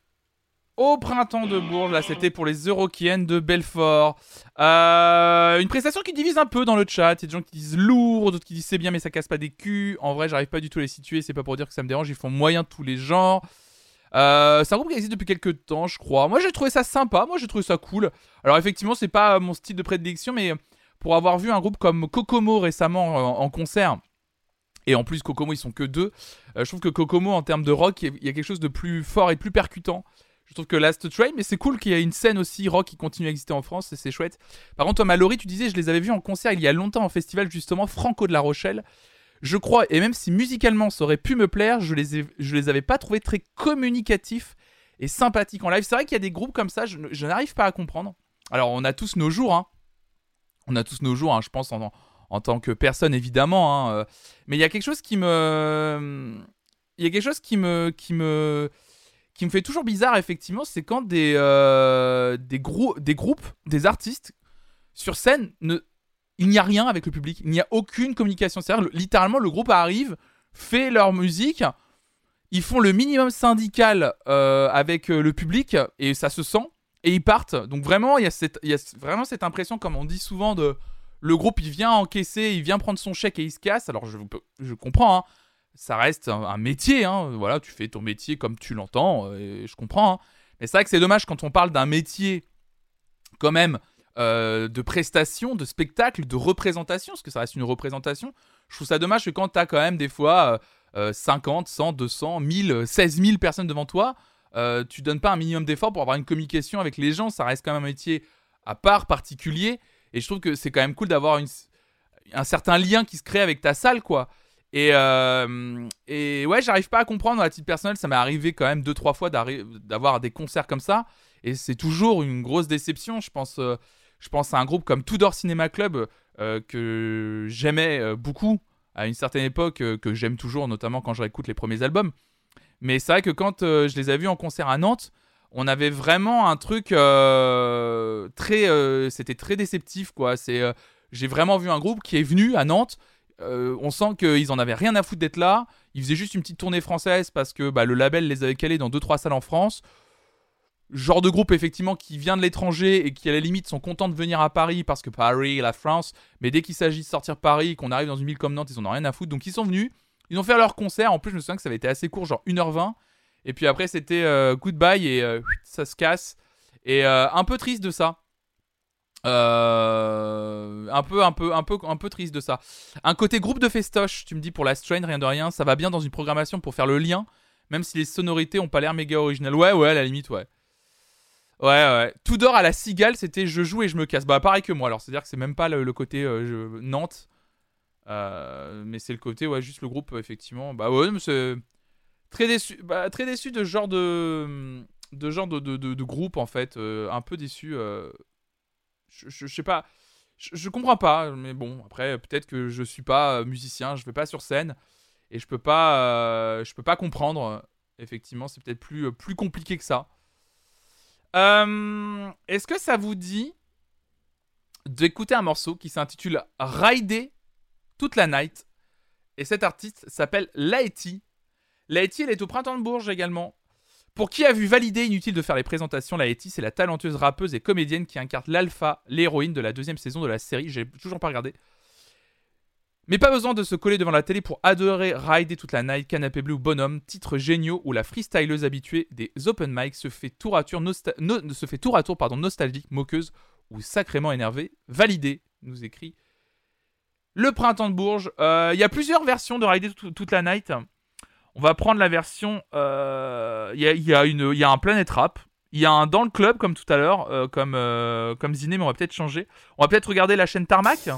au printemps de Bourges. Là, c'était pour les Eurokiennes de Belfort. Euh, une prestation qui divise un peu dans le chat. Il y a des gens qui disent lourd, d'autres qui disent c'est bien, mais ça casse pas des culs. En vrai, j'arrive pas du tout à les situer. C'est pas pour dire que ça me dérange. Ils font moyen tous les genres. Euh, c'est un groupe qui existe depuis quelques temps, je crois. Moi, j'ai trouvé ça sympa. Moi, j'ai trouvé ça cool. Alors, effectivement, c'est pas mon style de prédilection, mais pour avoir vu un groupe comme Kokomo récemment en, en concert. Et en plus, Kokomo, ils sont que deux. euh, je trouve que Kokomo, en termes de rock, il y a quelque chose de plus fort et plus percutant. Je trouve que Last Train, mais c'est cool qu'il y ait une scène aussi rock qui continue à exister en France, et c'est chouette. Par contre, toi, Mallory, tu disais, je les avais vus en concert il y a longtemps en festival, justement, Franco de la Rochelle. Je crois, et même si musicalement ça aurait pu me plaire, je les, je les avais pas trouvés très communicatifs et sympathiques en live. C'est vrai qu'il y a des groupes comme ça, je, je n'arrive pas à comprendre. Alors, on a tous nos jours, hein. On a tous nos jours, hein, je pense, en, en tant que personne, évidemment. hein, euh. Mais il y a quelque chose qui me. Il y a quelque chose qui me. Qui me qui me fait toujours bizarre, effectivement, c'est quand des, euh, des, grou- des groupes, des artistes, sur scène, ne, il n'y a rien avec le public. Il n'y a aucune communication. C'est-à-dire, le- littéralement, le groupe arrive, fait leur musique, ils font le minimum syndical euh, avec le public, et ça se sent, et ils partent. Donc vraiment, il y, a cette, il y a vraiment cette impression, comme on dit souvent, de le groupe, il vient encaisser, il vient prendre son chèque et il se casse. Alors, je, comprends, hein ça reste un, métier, hein. voilà, tu fais ton métier comme tu l'entends, euh, je comprends. hein. Mais c'est vrai que c'est dommage quand on parle d'un métier, quand même, euh, de prestation, de spectacle, de représentation, parce que ça reste une représentation. Je trouve ça dommage que quand tu as quand même des fois euh, euh, 50, 100, 200, 1000, 16 000 personnes devant toi, euh, tu donnes pas un minimum d'effort pour avoir une communication avec les gens. Ça reste quand même un métier à part, particulier. Et je trouve que c'est quand même cool d'avoir un certain lien qui se crée avec ta salle, quoi. Et, euh, et ouais, j'arrive pas à comprendre à titre personnel. Ça m'est arrivé quand même deux trois fois d'avoir des concerts comme ça, et c'est toujours une grosse déception. Je pense, euh, je pense à un groupe comme Tudor Cinema Club euh, que j'aimais beaucoup à une certaine époque, que j'aime toujours, notamment quand je réécoute les premiers albums. Mais c'est vrai que quand je les ai vus en concert à Nantes, on avait vraiment un truc euh, très, euh, c'était très déceptif quoi. C'est, euh, j'ai vraiment vu un groupe qui est venu à Nantes. On sent qu'ils en avaient rien à foutre d'être là. Ils faisaient juste une petite tournée française parce que bah, le label les avait calés dans 2-3 salles en France. Genre de groupe effectivement qui vient de l'étranger et qui à la limite sont contents de venir à Paris parce que Paris, la France. Mais dès qu'il s'agit de sortir Paris, qu'on arrive dans une ville comme Nantes, ils en ont rien à foutre. Donc ils sont venus, ils ont fait leur concert. En plus, je me souviens que ça avait été assez court, genre 1h20. Et puis après, c'était euh, goodbye et euh, ça se casse. Et euh, un peu triste de ça. Un peu, un peu, un peu, un peu triste de ça. Un côté groupe de festoche, tu me dis pour la strain, rien de rien, ça va bien dans une programmation pour faire le lien, même si les sonorités ont pas l'air méga originales. Ouais, ouais, à la limite, ouais. Ouais, ouais. Tout d'or à la cigale, c'était je joue et je me casse. Bah, pareil que moi, alors c'est-à-dire que c'est même pas le, côté Nantes, mais c'est le côté, ouais, juste le groupe, effectivement. Bah, ouais, mais c'est très déçu, bah, très déçu de genre de, genre de, groupe, en fait. euh, un peu déçu. euh, je, je, je sais pas. Je, comprends pas, mais bon, après, peut-être que je suis pas euh, musicien, je vais pas sur scène et je peux peux pas comprendre. Effectivement, c'est peut-être plus, compliqué que ça. Est-ce que ça vous dit d'écouter un morceau qui s'intitule Rider toute la night Et cet artiste s'appelle Laeti. Elle est au printemps de Bourges également. Pour qui a vu valider, inutile de faire les présentations, Laeti, c'est la talentueuse rappeuse et comédienne qui incarne l'alpha, l'héroïne de la deuxième saison de la série. J'ai toujours pas regardé. Mais pas besoin de se coller devant la télé pour adorer Rider toute la night, Canapé Bleu Bonhomme, titres géniaux où la freestyleuse habituée des open mic se fait tour à tour, nostalgique, moqueuse ou sacrément énervée. Validé, nous écrit le printemps de Bourges. Euh, Il y a plusieurs versions de Rider tout- toute la night. On va prendre la version. euh, Il y, a, un Planet Rap. Il y a un dans le club comme tout à l'heure, euh, comme, euh, comme Ziné, mais on va peut-être changer. On va peut-être regarder la chaîne Tarmac.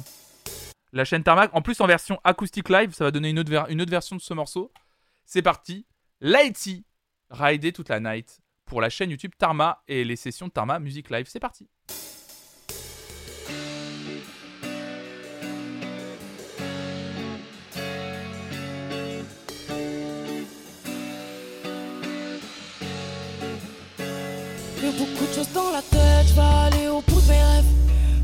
La chaîne Tarmac, en plus en version acoustique live, ça va donner une autre, version de ce morceau. C'est parti. Lighty, Rider toute la night pour la chaîne YouTube Tarma et les sessions Tarma Music Live. C'est parti. Dans la tête, je vais aller au bout de mes rêves.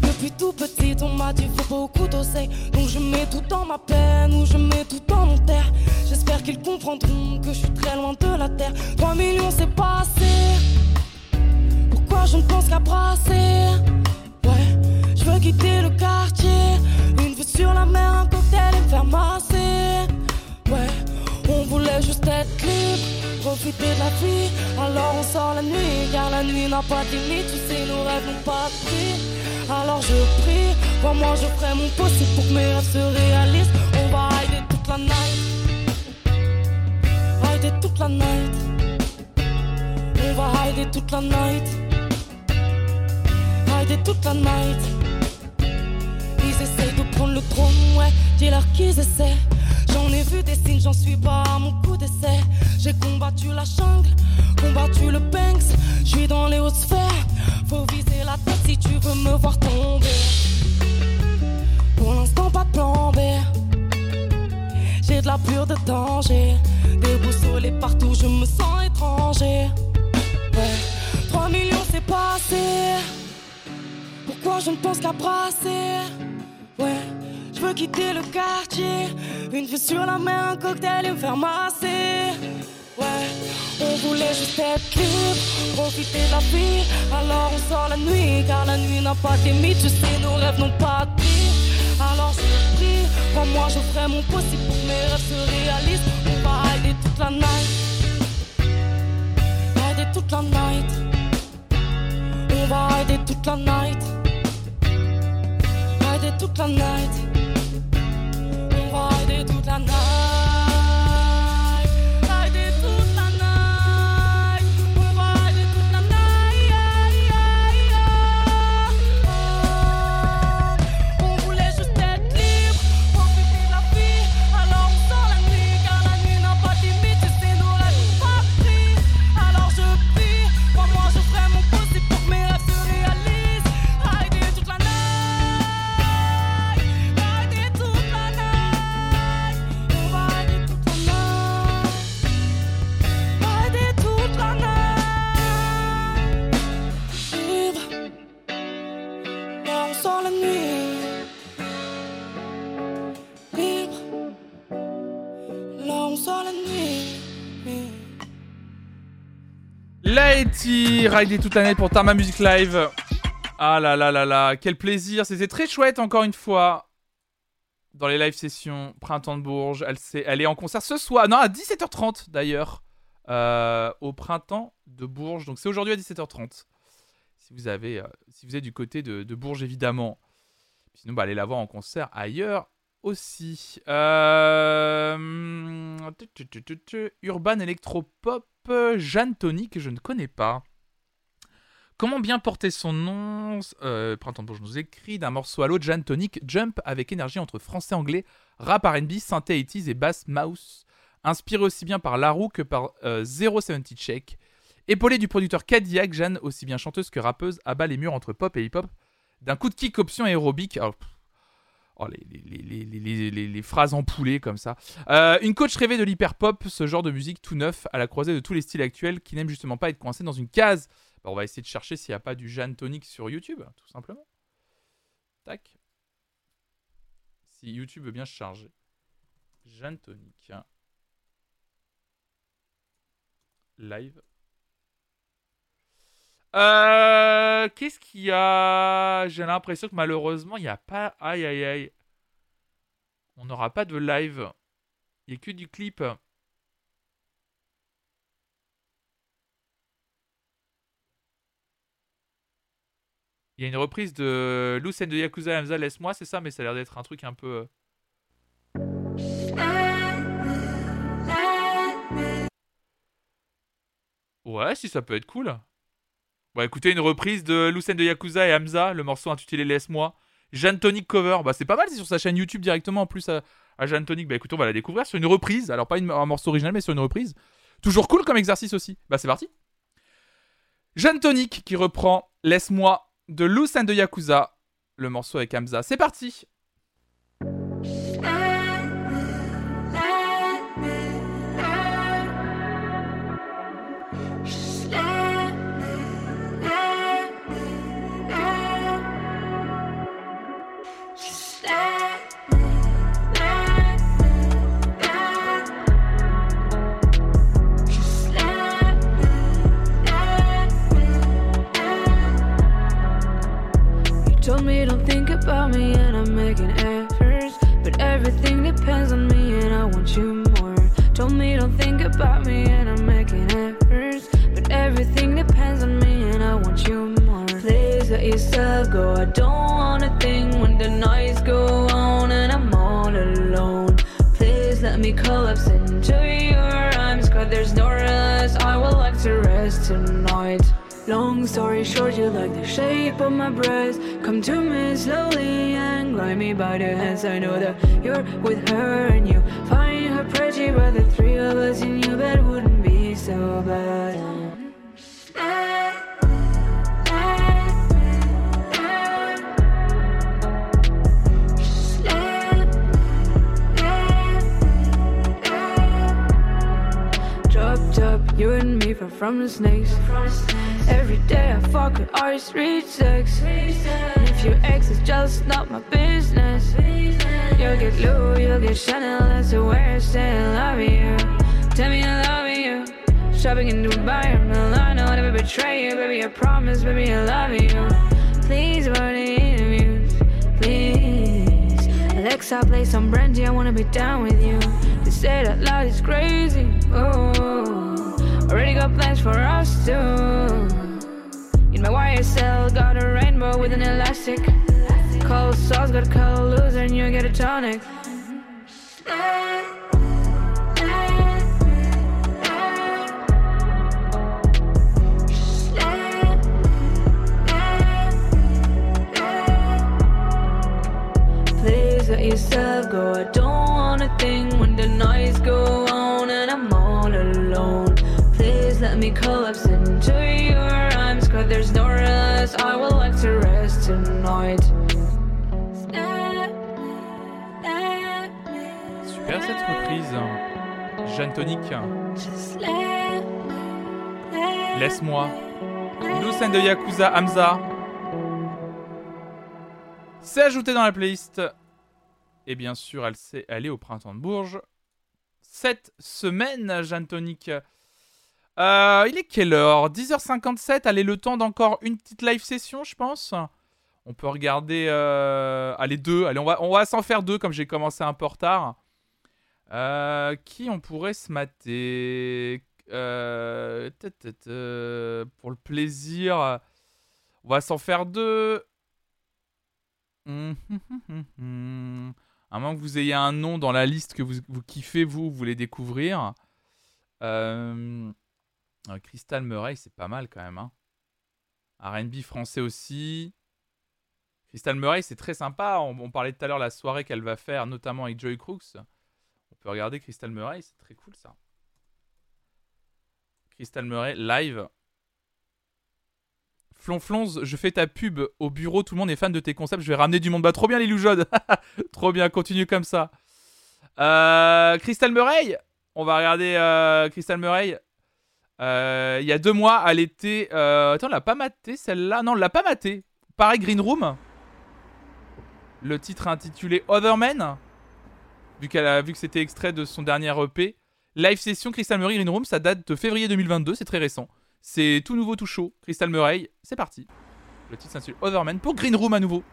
Depuis tout petit, on m'a dit faut beaucoup d'oseille. Donc je mets tout dans ma peine ou je mets tout dans mon terre. J'espère qu'ils comprendront que je suis très loin de la terre. 3 millions, c'est pas assez. Pourquoi je ne pense qu'à brasser? Ouais, je veux quitter le quartier. Une vue sur la mer, un cocktail et me faire masser. Ouais, on voulait juste être libre, profiter de la vie. Alors on sort la nuit, car la nuit n'a pas de limite. Tu sais, nos rêves n'ont pas de prix. Alors je prie, pour moi je ferai mon possible pour que mes rêves se réalisent. On va rider toute la night, rider toute la night. On va rider toute la night, rider toute la night. Ils essayent de prendre le trône, ouais, dis-leur qu'ils essaient. J'en ai vu des signes, j'en suis pas à mon coup d'essai. J'ai combattu la jungle, combattu le Banks. J'suis dans les hautes sphères, faut viser la tête si tu veux me voir tomber. Pour l'instant, pas de plan B. J'ai de la pure de danger, déboussolé partout, je me sens étranger. Ouais, 3 millions, c'est pas assez. Pourquoi je ne pense qu'à brasser? Ouais, je veux quitter le quartier. Une vue sur la mer, un cocktail et me faire masser. Ouais, on voulait juste être libre, profiter de la vie. Alors on sort la nuit, car la nuit n'a pas de limite. Je sais, nos rêves n'ont pas de prix. Alors je prie, pour moi je ferai mon possible pour que mes rêves se réalisent. On va rider toute la night, rider toute la night. On va rider toute la night, rider toute la night. On va rider toute la night. Laeti, rider toute l'année pour Tarma Music Live. Ah là là là là, quel plaisir. C'était très chouette encore une fois. Dans les live sessions, Printemps de Bourges. Elle, s'est- elle est en concert ce soir. Non, à 17h30 d'ailleurs. euh, au Printemps de Bourges. Donc c'est aujourd'hui à 17h30. Si vous, avez, euh, si vous êtes du côté de, Bourges, évidemment. Sinon, bah, allez la voir en concert ailleurs aussi. Euh... Urban Electropop, Jeanne Tony, que je ne connais pas. Comment bien porter son nom euh, Printemps de Bourges nous écrit d'un morceau à l'autre, Jeanne Tonic jump avec énergie entre français, anglais, rap RB, synthé 80s et bass mouse. Inspiré aussi bien par Larue que par euh, 070 Check. Épaulée du producteur Cadillac, Jeanne, aussi bien chanteuse que rappeuse, abat les murs entre pop et hip-hop d'un coup de kick option aérobique. Pff, oh, les, les- les- les- phrases empoulées comme ça. Euh, une coach rêvée de l'hyper-pop, ce genre de musique tout neuf, à la croisée de tous les styles actuels qui n'aiment justement pas être coincés dans une case. Bah, on va essayer de chercher s'il n'y a pas du Jeanne Tonic sur YouTube, tout simplement. Tac. Si YouTube veut bien se charger. Jeanne Tonic. Live. Euh, Qu'est-ce qu'il y a? J'ai l'impression que malheureusement, il n'y a pas. Aïe aïe aïe. On n'aura pas de live. Il n'y a que du clip. Il y a une reprise de Lucen de Yakuza Hamza Laisse-moi, c'est ça, mais ça a l'air d'être un truc un peu. Ouais, si ça peut être cool. Bon, écoutez, une reprise de Lucen de Yakuza et Hamza, le morceau intitulé Laisse-moi. Jeanne Tonic cover, bah c'est pas mal, c'est sur sa chaîne YouTube directement en plus à, Jeanne Tonic. Bah écoutez, on va la découvrir sur une reprise, alors pas un morceau original, mais sur une reprise. Toujours cool comme exercice aussi. Bah c'est parti. Jeanne Tonic qui reprend Laisse-moi de Lucen de Yakuza, le morceau avec Hamza. C'est parti. Depends on me and I want you more. Told me don't think about me and I'm making efforts. But everything depends on me and I want you more. Please let yourself go. I don't want a thing when the nights go on and I'm all alone. Please let me collapse into your Long story short, you like the shape of my breast. Come to me slowly and grab me by the hands. I know that you're with her and you find her pretty, but the three of us in your bed wouldn't be so bad. You and me far from the snakes. Every day I fuck with ice, reach sex. If your ex is just not my business, you'll get Louis, you'll get Chanel, that's the way I say I love you. Tell me I love you. Shopping in Dubai or Milano, I'll never betray you, baby. I promise, baby, I love you. Please, the interviews, please. Alexa, play some brandy, I wanna be down with you. To say that loud is crazy. Oh, already got plans for us too. In my YSL, got a rainbow with an elastic. Cold sauce, got a color loser, and you get a tonic. I like to rest tonight. Super cette reprise. Jeanne Tonic. Laisse-moi. Scène de Yakuza Hamza. C'est ajouté dans la playlist. Et bien sûr, elle s'est allée au printemps de Bourges. Cette semaine, Jeanne Tonic. Euh, il est quelle heure? 10h57. Allez, le temps d'encore une petite live session, je pense. On peut regarder. Euh... Allez, deux. Allez, on va, s'en faire deux, comme j'ai commencé un peu retard. Euh, qui on pourrait se mater? Euh, Pour le plaisir, on va s'en faire deux. Hum, hum, hum. À moins que vous ayez un nom dans la liste que vous, vous kiffez, vous, vous voulez découvrir. Euh, euh, Crystal Murray, c'est pas mal quand même. Hein. RB français aussi. Crystal Murray, c'est très sympa. On, parlait tout à l'heure la soirée qu'elle va faire, notamment avec Joy Crooks. On peut regarder Crystal Murray, c'est très cool ça. Crystal Murray live. Flonflonze, je fais ta pub au bureau, tout le monde est fan de tes concepts, je vais ramener du monde. Bah trop bien les Loujodes Trop bien, continue comme ça. Euh, Crystal Murray, on va regarder euh, Crystal Murray. Euh, il y a deux mois, elle était... Euh, attends, on l'a pas maté celle-là? Non, on l'a pas maté. Pareil, Green Room. Le titre intitulé Other Men. Vu, a, vu que c'était extrait de son dernier EP. Live session Crystal Murray Green Room, ça date de février 2022, c'est très récent. C'est tout nouveau, tout chaud. Crystal Murray, c'est parti. Le titre s'intitule Other Men pour Green Room à nouveau.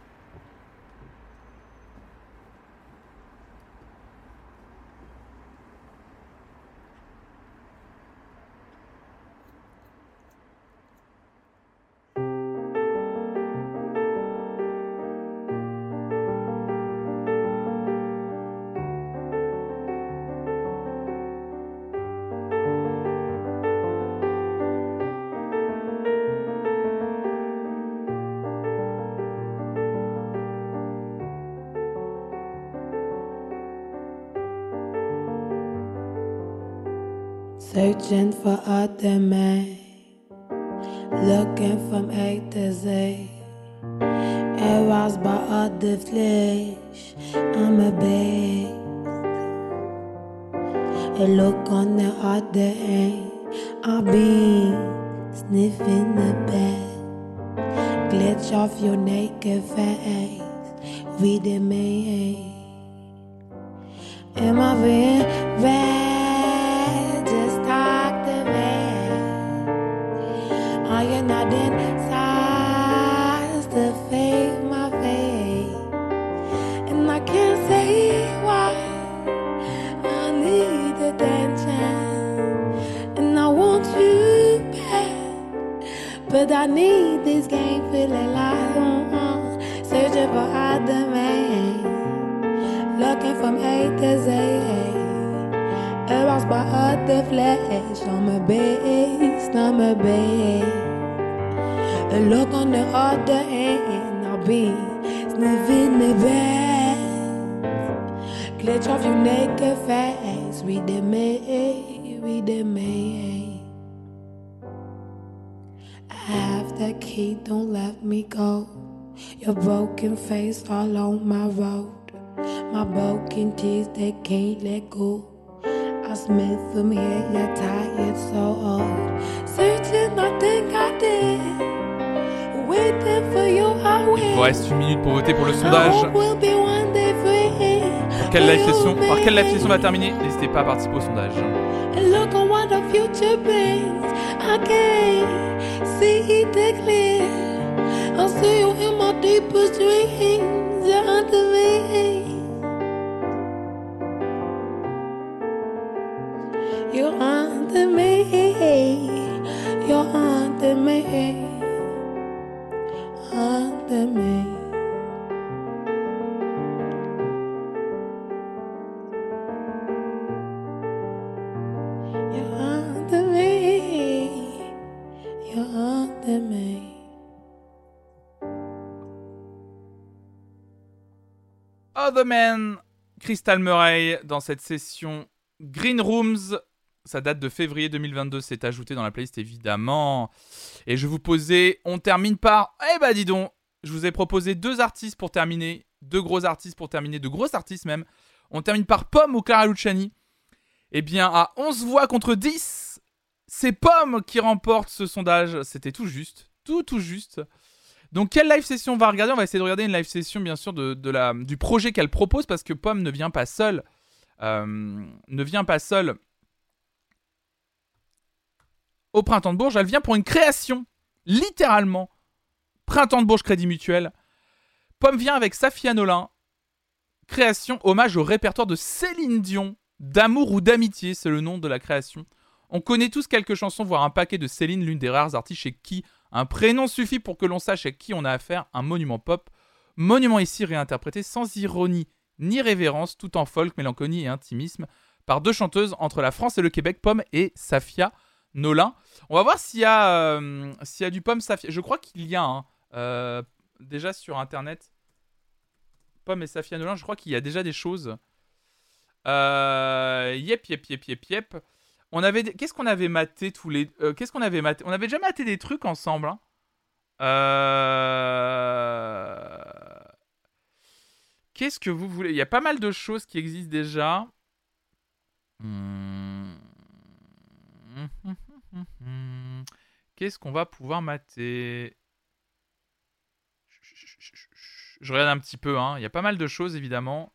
Searching for Aroused by other flesh on my base, on my bed. A look on the other hand, I'll be sniffing the bed. Glitch off your naked face, read the May, read the May. I have that key, don't let me go. Your broken face all on my road. My broken tears, they can't let go. I smell from here, you're tired, so old. Searching, I think I did. Waiting for you, I Il vous reste une minute pour voter pour le sondage. Pour quelle live session, par quelle live session va terminer? N'hésitez pas à participer au sondage. Look on what the future brings. I can't see it clear. I'll see you in my deepest dreams. You're under me. Other Crystal Murray dans cette session Green Rooms. Ça date de février 2022, c'est ajouté dans la playlist évidemment. Et je vous posais, on termine par. Eh bah dis donc, je vous ai proposé deux artistes pour terminer, deux gros artistes pour terminer, de gros artistes même. On termine par Pomme ou Clara Luciani. Eh bien, à 11 voix contre 10, c'est Pomme qui remporte ce sondage. C'était tout juste, tout tout juste. Donc, quelle live session on va regarder? On va essayer de regarder une live session, bien sûr, de, du projet qu'elle propose, parce que Pomme ne vient pas seule. euh, ne vient pas seule au Printemps de Bourges. Elle vient pour une création, littéralement. Printemps de Bourges Crédit Mutuel. Pomme vient avec Safia Nolin. Création, hommage au répertoire de Céline Dion. D'amour ou d'amitié, c'est le nom de la création. On connaît tous quelques chansons, voire un paquet de Céline, l'une des rares artistes chez qui un prénom suffit pour que l'on sache à qui on a affaire, un monument pop. Monument ici réinterprété sans ironie ni révérence, tout en folk, mélancolie et intimisme, par deux chanteuses entre la France et le Québec, Pomme et Safia Nolin. On va voir s'il y, a, euh, y a du Pomme Safia. Je crois qu'il y a hein, euh, déjà sur internet. Pomme et Safia Nolin, je crois qu'il y a déjà des choses. Euh, yep, yep, yep, yep, yep. On avait, qu'est-ce qu'on avait maté tous les, euh, qu'est-ce qu'on avait maté? On avait déjà maté des trucs ensemble. hein. Qu'est-ce que vous voulez? Il y a pas mal de choses qui existent déjà. Hmm. Qu'est-ce qu'on va pouvoir mater? Je regarde un petit peu. hein. Il y a pas mal de choses évidemment.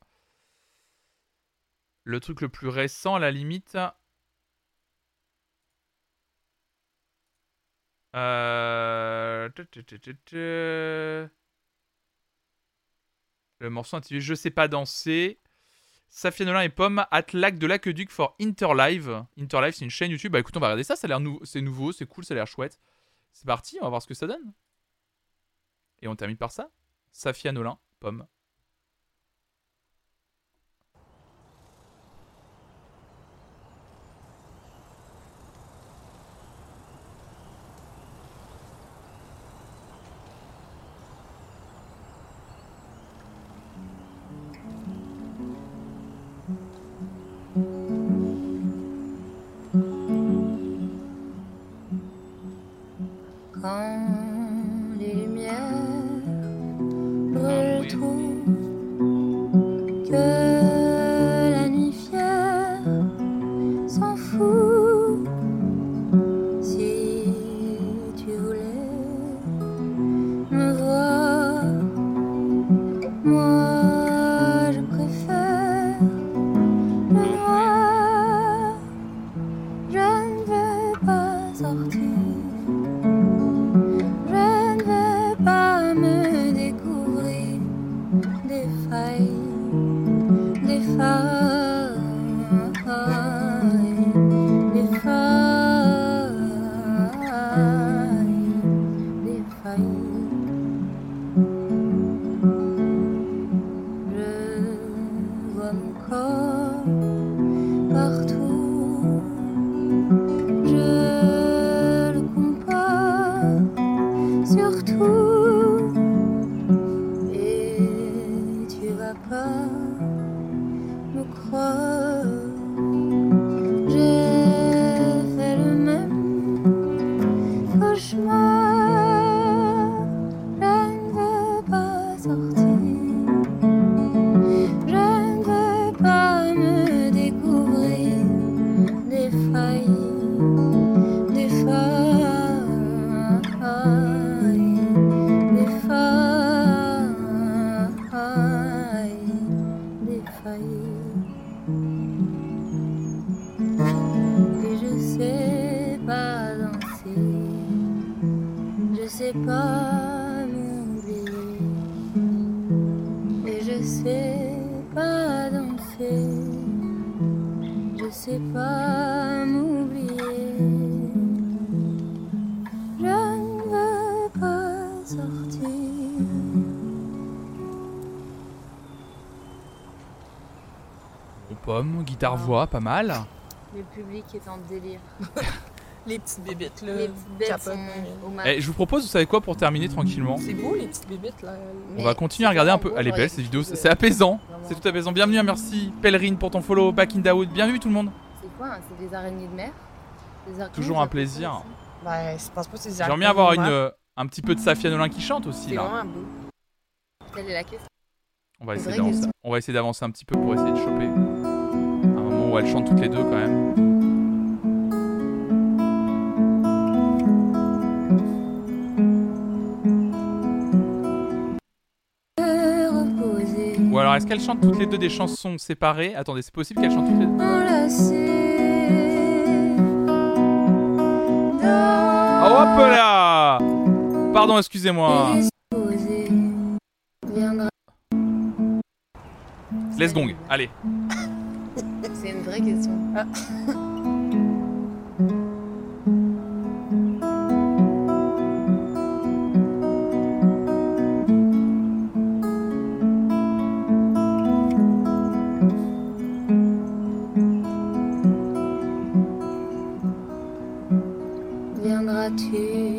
Le truc le plus récent, à la limite. Euh... Le morceau intitulé Je sais pas danser. Safia Nolin et Pomme at Lac de l'Aqueduc for Interlive. Interlive, c'est une chaîne YouTube. Bah écoute, on va regarder ça. Ça c'est nouveau, c'est cool, ça a l'air chouette. C'est parti, on va voir ce que ça donne. Et on termine par ça. Safia Nolin, Pomme. Guitare-voix, pas mal. Le public est en délire. Les petites bébites là. Les petites bêtes capotent. sont au max. Eh, je vous propose, vous savez quoi, pour terminer tranquillement C'est beau les petites bébites là. On va continuer à regarder un peu. Elle est belle cette vidéo, c'est apaisant. C'est tout apaisant. Bienvenue, merci Pèlerine pour ton follow, Back in Daoud. Bienvenue tout le monde. C'est quoi hein C'est des araignées de mer? Des araignées, Toujours un plaisir. Ouais, je pense pas que c'est J'aimerais bien avoir une, euh, un petit peu de Safia Nolin qui chante aussi C'est là. vraiment beau. Quelle est la question? On va essayer vraie d'avancer. question. On va essayer d'avancer un petit peu pour essayer de choper où elles chantent toutes les deux quand même. Ou alors est-ce qu'elles chantent toutes les deux des chansons séparées? Attendez, c'est possible qu'elles chantent toutes les deux? Oh hop là Pardon, excusez-moi. Laisse gong, allez. Vraie question. Ah. Viendras-tu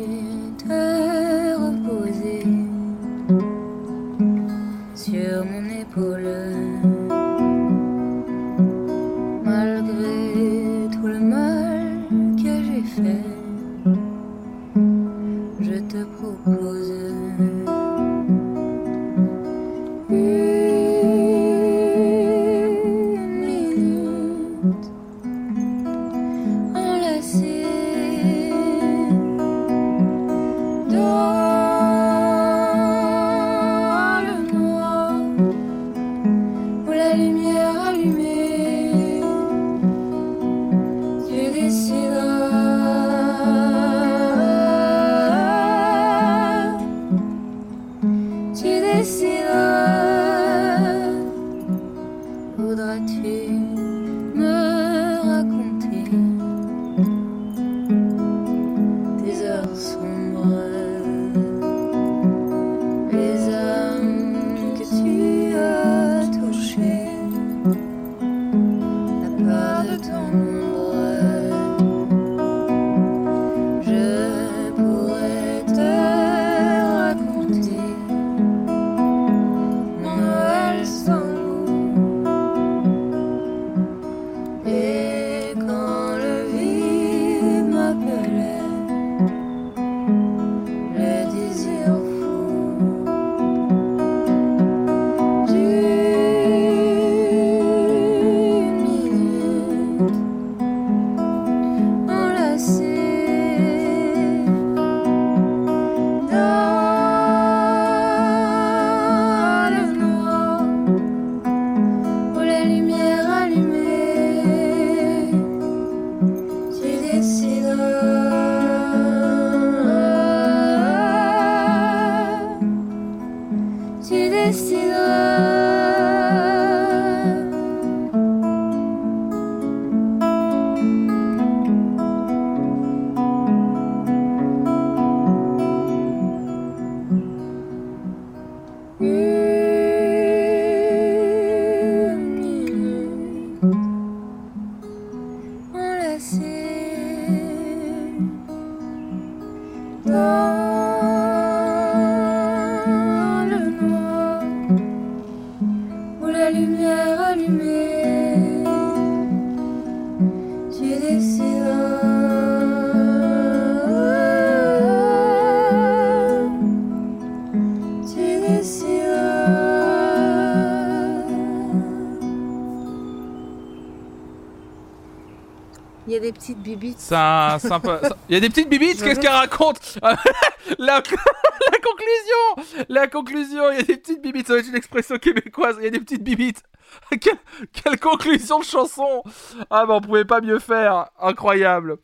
Ça, sympa. Il y a des petites bibites, qu'est-ce qu'elle raconte la, la conclusion La conclusion, il y a des petites bibites, ça va être une expression québécoise, il y a des petites bibites. quelle, quelle conclusion de chanson Ah bah on pouvait pas mieux faire, incroyable.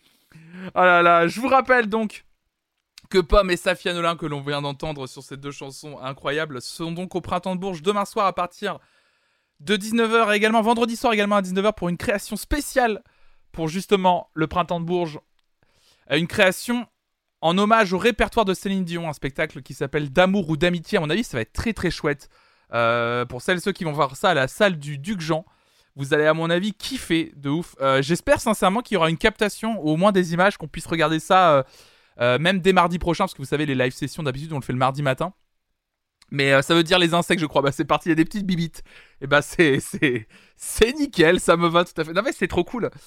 Ah là là, je vous rappelle donc que Pomme et Safia Nolin que l'on vient d'entendre sur ces deux chansons incroyables sont donc au Printemps de Bourges demain soir à partir de 19h et également vendredi soir également à 19h pour une création spéciale pour justement le Printemps de Bourges. Une création en hommage au répertoire de Céline Dion, un spectacle qui s'appelle D'amour ou d'amitié. À mon avis, ça va être très très chouette. Euh, pour celles et ceux qui vont voir ça à la salle du Duc Jean, vous allez à mon avis kiffer de ouf. Euh, J'espère sincèrement qu'il y aura une captation, au moins des images, qu'on puisse regarder ça euh, même dès mardi prochain, parce que vous savez, les live sessions d'habitude on le fait le mardi matin. Mais euh, ça veut dire les insectes, je crois. Bah, c'est parti, il y a des petites bibites. Et bah, c'est, c'est, c'est nickel, ça me va tout à fait. Non, mais c'est trop cool.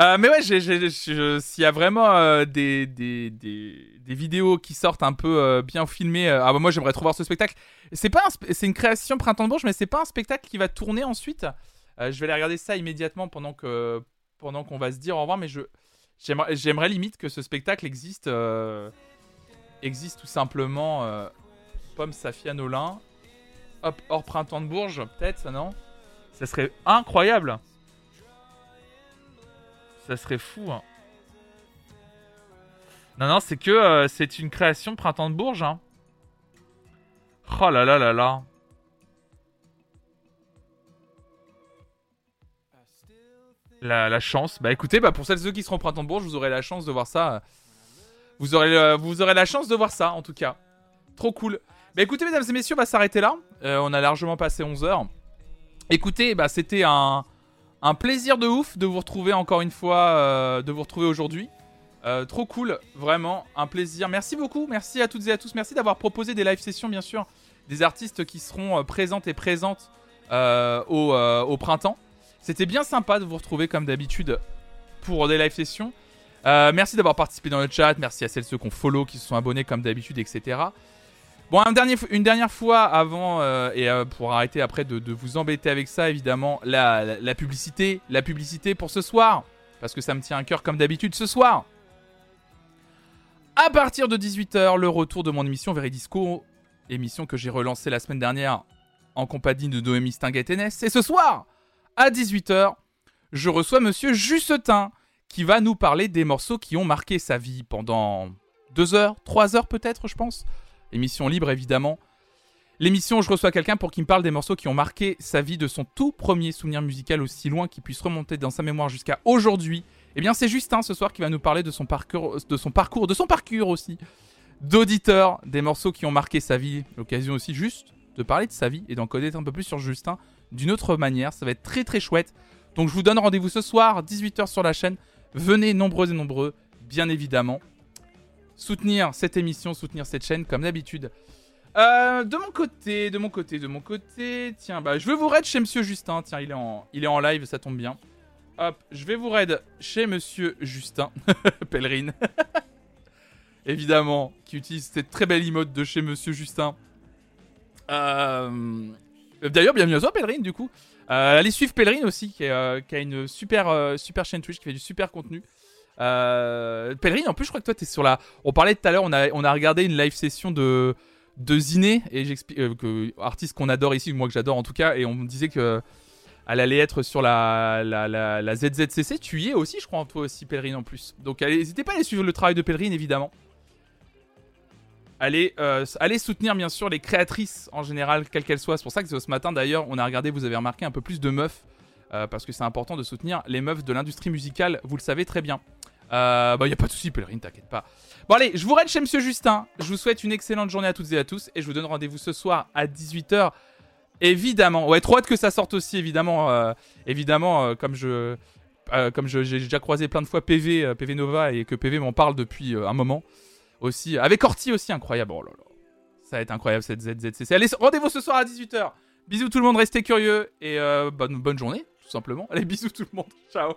Euh, mais ouais, s'il y a vraiment euh, des, des, des, des vidéos qui sortent un peu bien filmées, ah bah moi j'aimerais trop voir ce spectacle. C'est pas c'est une création Printemps de Bourges, mais c'est pas un spectacle qui va tourner ensuite. Je vais aller regarder ça immédiatement pendant que pendant qu'on va se dire au revoir, mais je j'aimerais, limite que ce spectacle existe existe tout simplement. euh, Pomme Safia Nolin. Hop, hors Printemps de Bourges, peut-être, ça non? Ça serait incroyable. Ça serait fou. hein. Non, non, c'est que euh, c'est une création Printemps de Bourges. Hein. Oh là là là là. La, chance. Bah écoutez, bah, pour celles et ceux qui seront au Printemps de Bourges, vous aurez la chance de voir ça. Vous aurez, vous aurez la chance de voir ça, en tout cas. Trop cool. Bah écoutez, mesdames et messieurs, on va s'arrêter là. Euh, on a largement passé 11 heures. Écoutez, bah c'était un, un plaisir de ouf de vous retrouver encore une fois, euh, de vous retrouver aujourd'hui. Euh, trop cool, vraiment, un plaisir. Merci beaucoup, merci à toutes et à tous. Merci d'avoir proposé des live sessions, bien sûr, des artistes qui seront présentes et présentes au, au printemps. C'était bien sympa de vous retrouver comme d'habitude pour des live sessions. Euh, merci d'avoir participé dans le chat, merci à celles et ceux qui ont follow, qui se sont abonnés comme d'habitude, etc. Bon, une dernière fois avant, euh, et euh, pour arrêter après de, vous embêter avec ça, évidemment, la publicité. La publicité pour ce soir. Parce que ça me tient à cœur comme d'habitude ce soir. À partir de 18h, le retour de mon émission Veridisco. Émission que j'ai relancée la semaine dernière en compagnie de Noémie Stinguet-Ténès. Et ce soir, à 18h, je reçois Monsieur Jussetin qui va nous parler des morceaux qui ont marqué sa vie pendant 2 heures, 3 heures peut-être, je pense. Émission libre évidemment. L'émission je reçois quelqu'un pour qu'il me parle des morceaux qui ont marqué sa vie de son tout premier souvenir musical aussi loin qu'il puisse remonter dans sa mémoire jusqu'à aujourd'hui. Eh bien c'est Justin ce soir qui va nous parler de son parcours, de son parcours, de son parcours aussi, d'auditeur, des morceaux qui ont marqué sa vie. L'occasion aussi juste de parler de sa vie et d'en connaître un peu plus sur Justin d'une autre manière. Ça va être très très chouette. Donc je vous donne rendez-vous ce soir, 18h sur la chaîne. Venez nombreux et nombreux, bien évidemment. Soutenir cette émission, soutenir cette chaîne comme d'habitude. Euh, de mon côté, de mon côté, de mon côté, tiens, bah je vais vous raid chez Monsieur Justin. Tiens, il est en, il est en live, ça tombe bien. Hop, je vais vous raid chez Monsieur Justin, Pèlerine. Évidemment, qui utilise cette très belle emote de chez Monsieur Justin. Euh, D'ailleurs, bienvenue à toi, Pèlerine, du coup. Euh, allez suivre Pèlerine aussi, euh, qui a une super, euh, super chaîne Twitch, qui fait du super contenu. Pèlerine, en plus, je crois que toi, t'es sur la. On parlait tout à l'heure, on a, on a regardé une live session de, de Ziné, et j'explique. que artiste qu'on adore ici, moi que j'adore en tout cas, et on me disait que. Elle allait être sur la, la, la, ZZCC. Tu y es aussi, je crois, toi aussi, Pèlerine en plus. Donc, n'hésitez pas à aller suivre le travail de Pèlerine, évidemment. Allez, euh, soutenir bien sûr les créatrices en général, quelles qu'elles soient. C'est pour ça que ce matin d'ailleurs, on a regardé, vous avez remarqué un peu plus de meufs, euh, parce que c'est important de soutenir les meufs de l'industrie musicale, vous le savez très bien. Euh, bah, y a pas de souci, Pèlerine, t'inquiète pas. Bon, allez, je vous raide chez Monsieur Justin. Je vous souhaite une excellente journée à toutes et à tous, et je vous donne rendez-vous ce soir à 18h. Évidemment, ouais, trop hâte que ça sorte aussi, évidemment. euh, évidemment, comme je. comme j'ai déjà croisé plein de fois PV, PV Nova et que PV m'en parle depuis un moment aussi. Avec Orti aussi, incroyable. Oh là là. Ça va être incroyable cette ZZCC. Allez, rendez-vous ce soir à 18h. Bisous tout le monde, restez curieux et euh, bonne, bonne journée, tout simplement. Allez, bisous tout le monde. Ciao.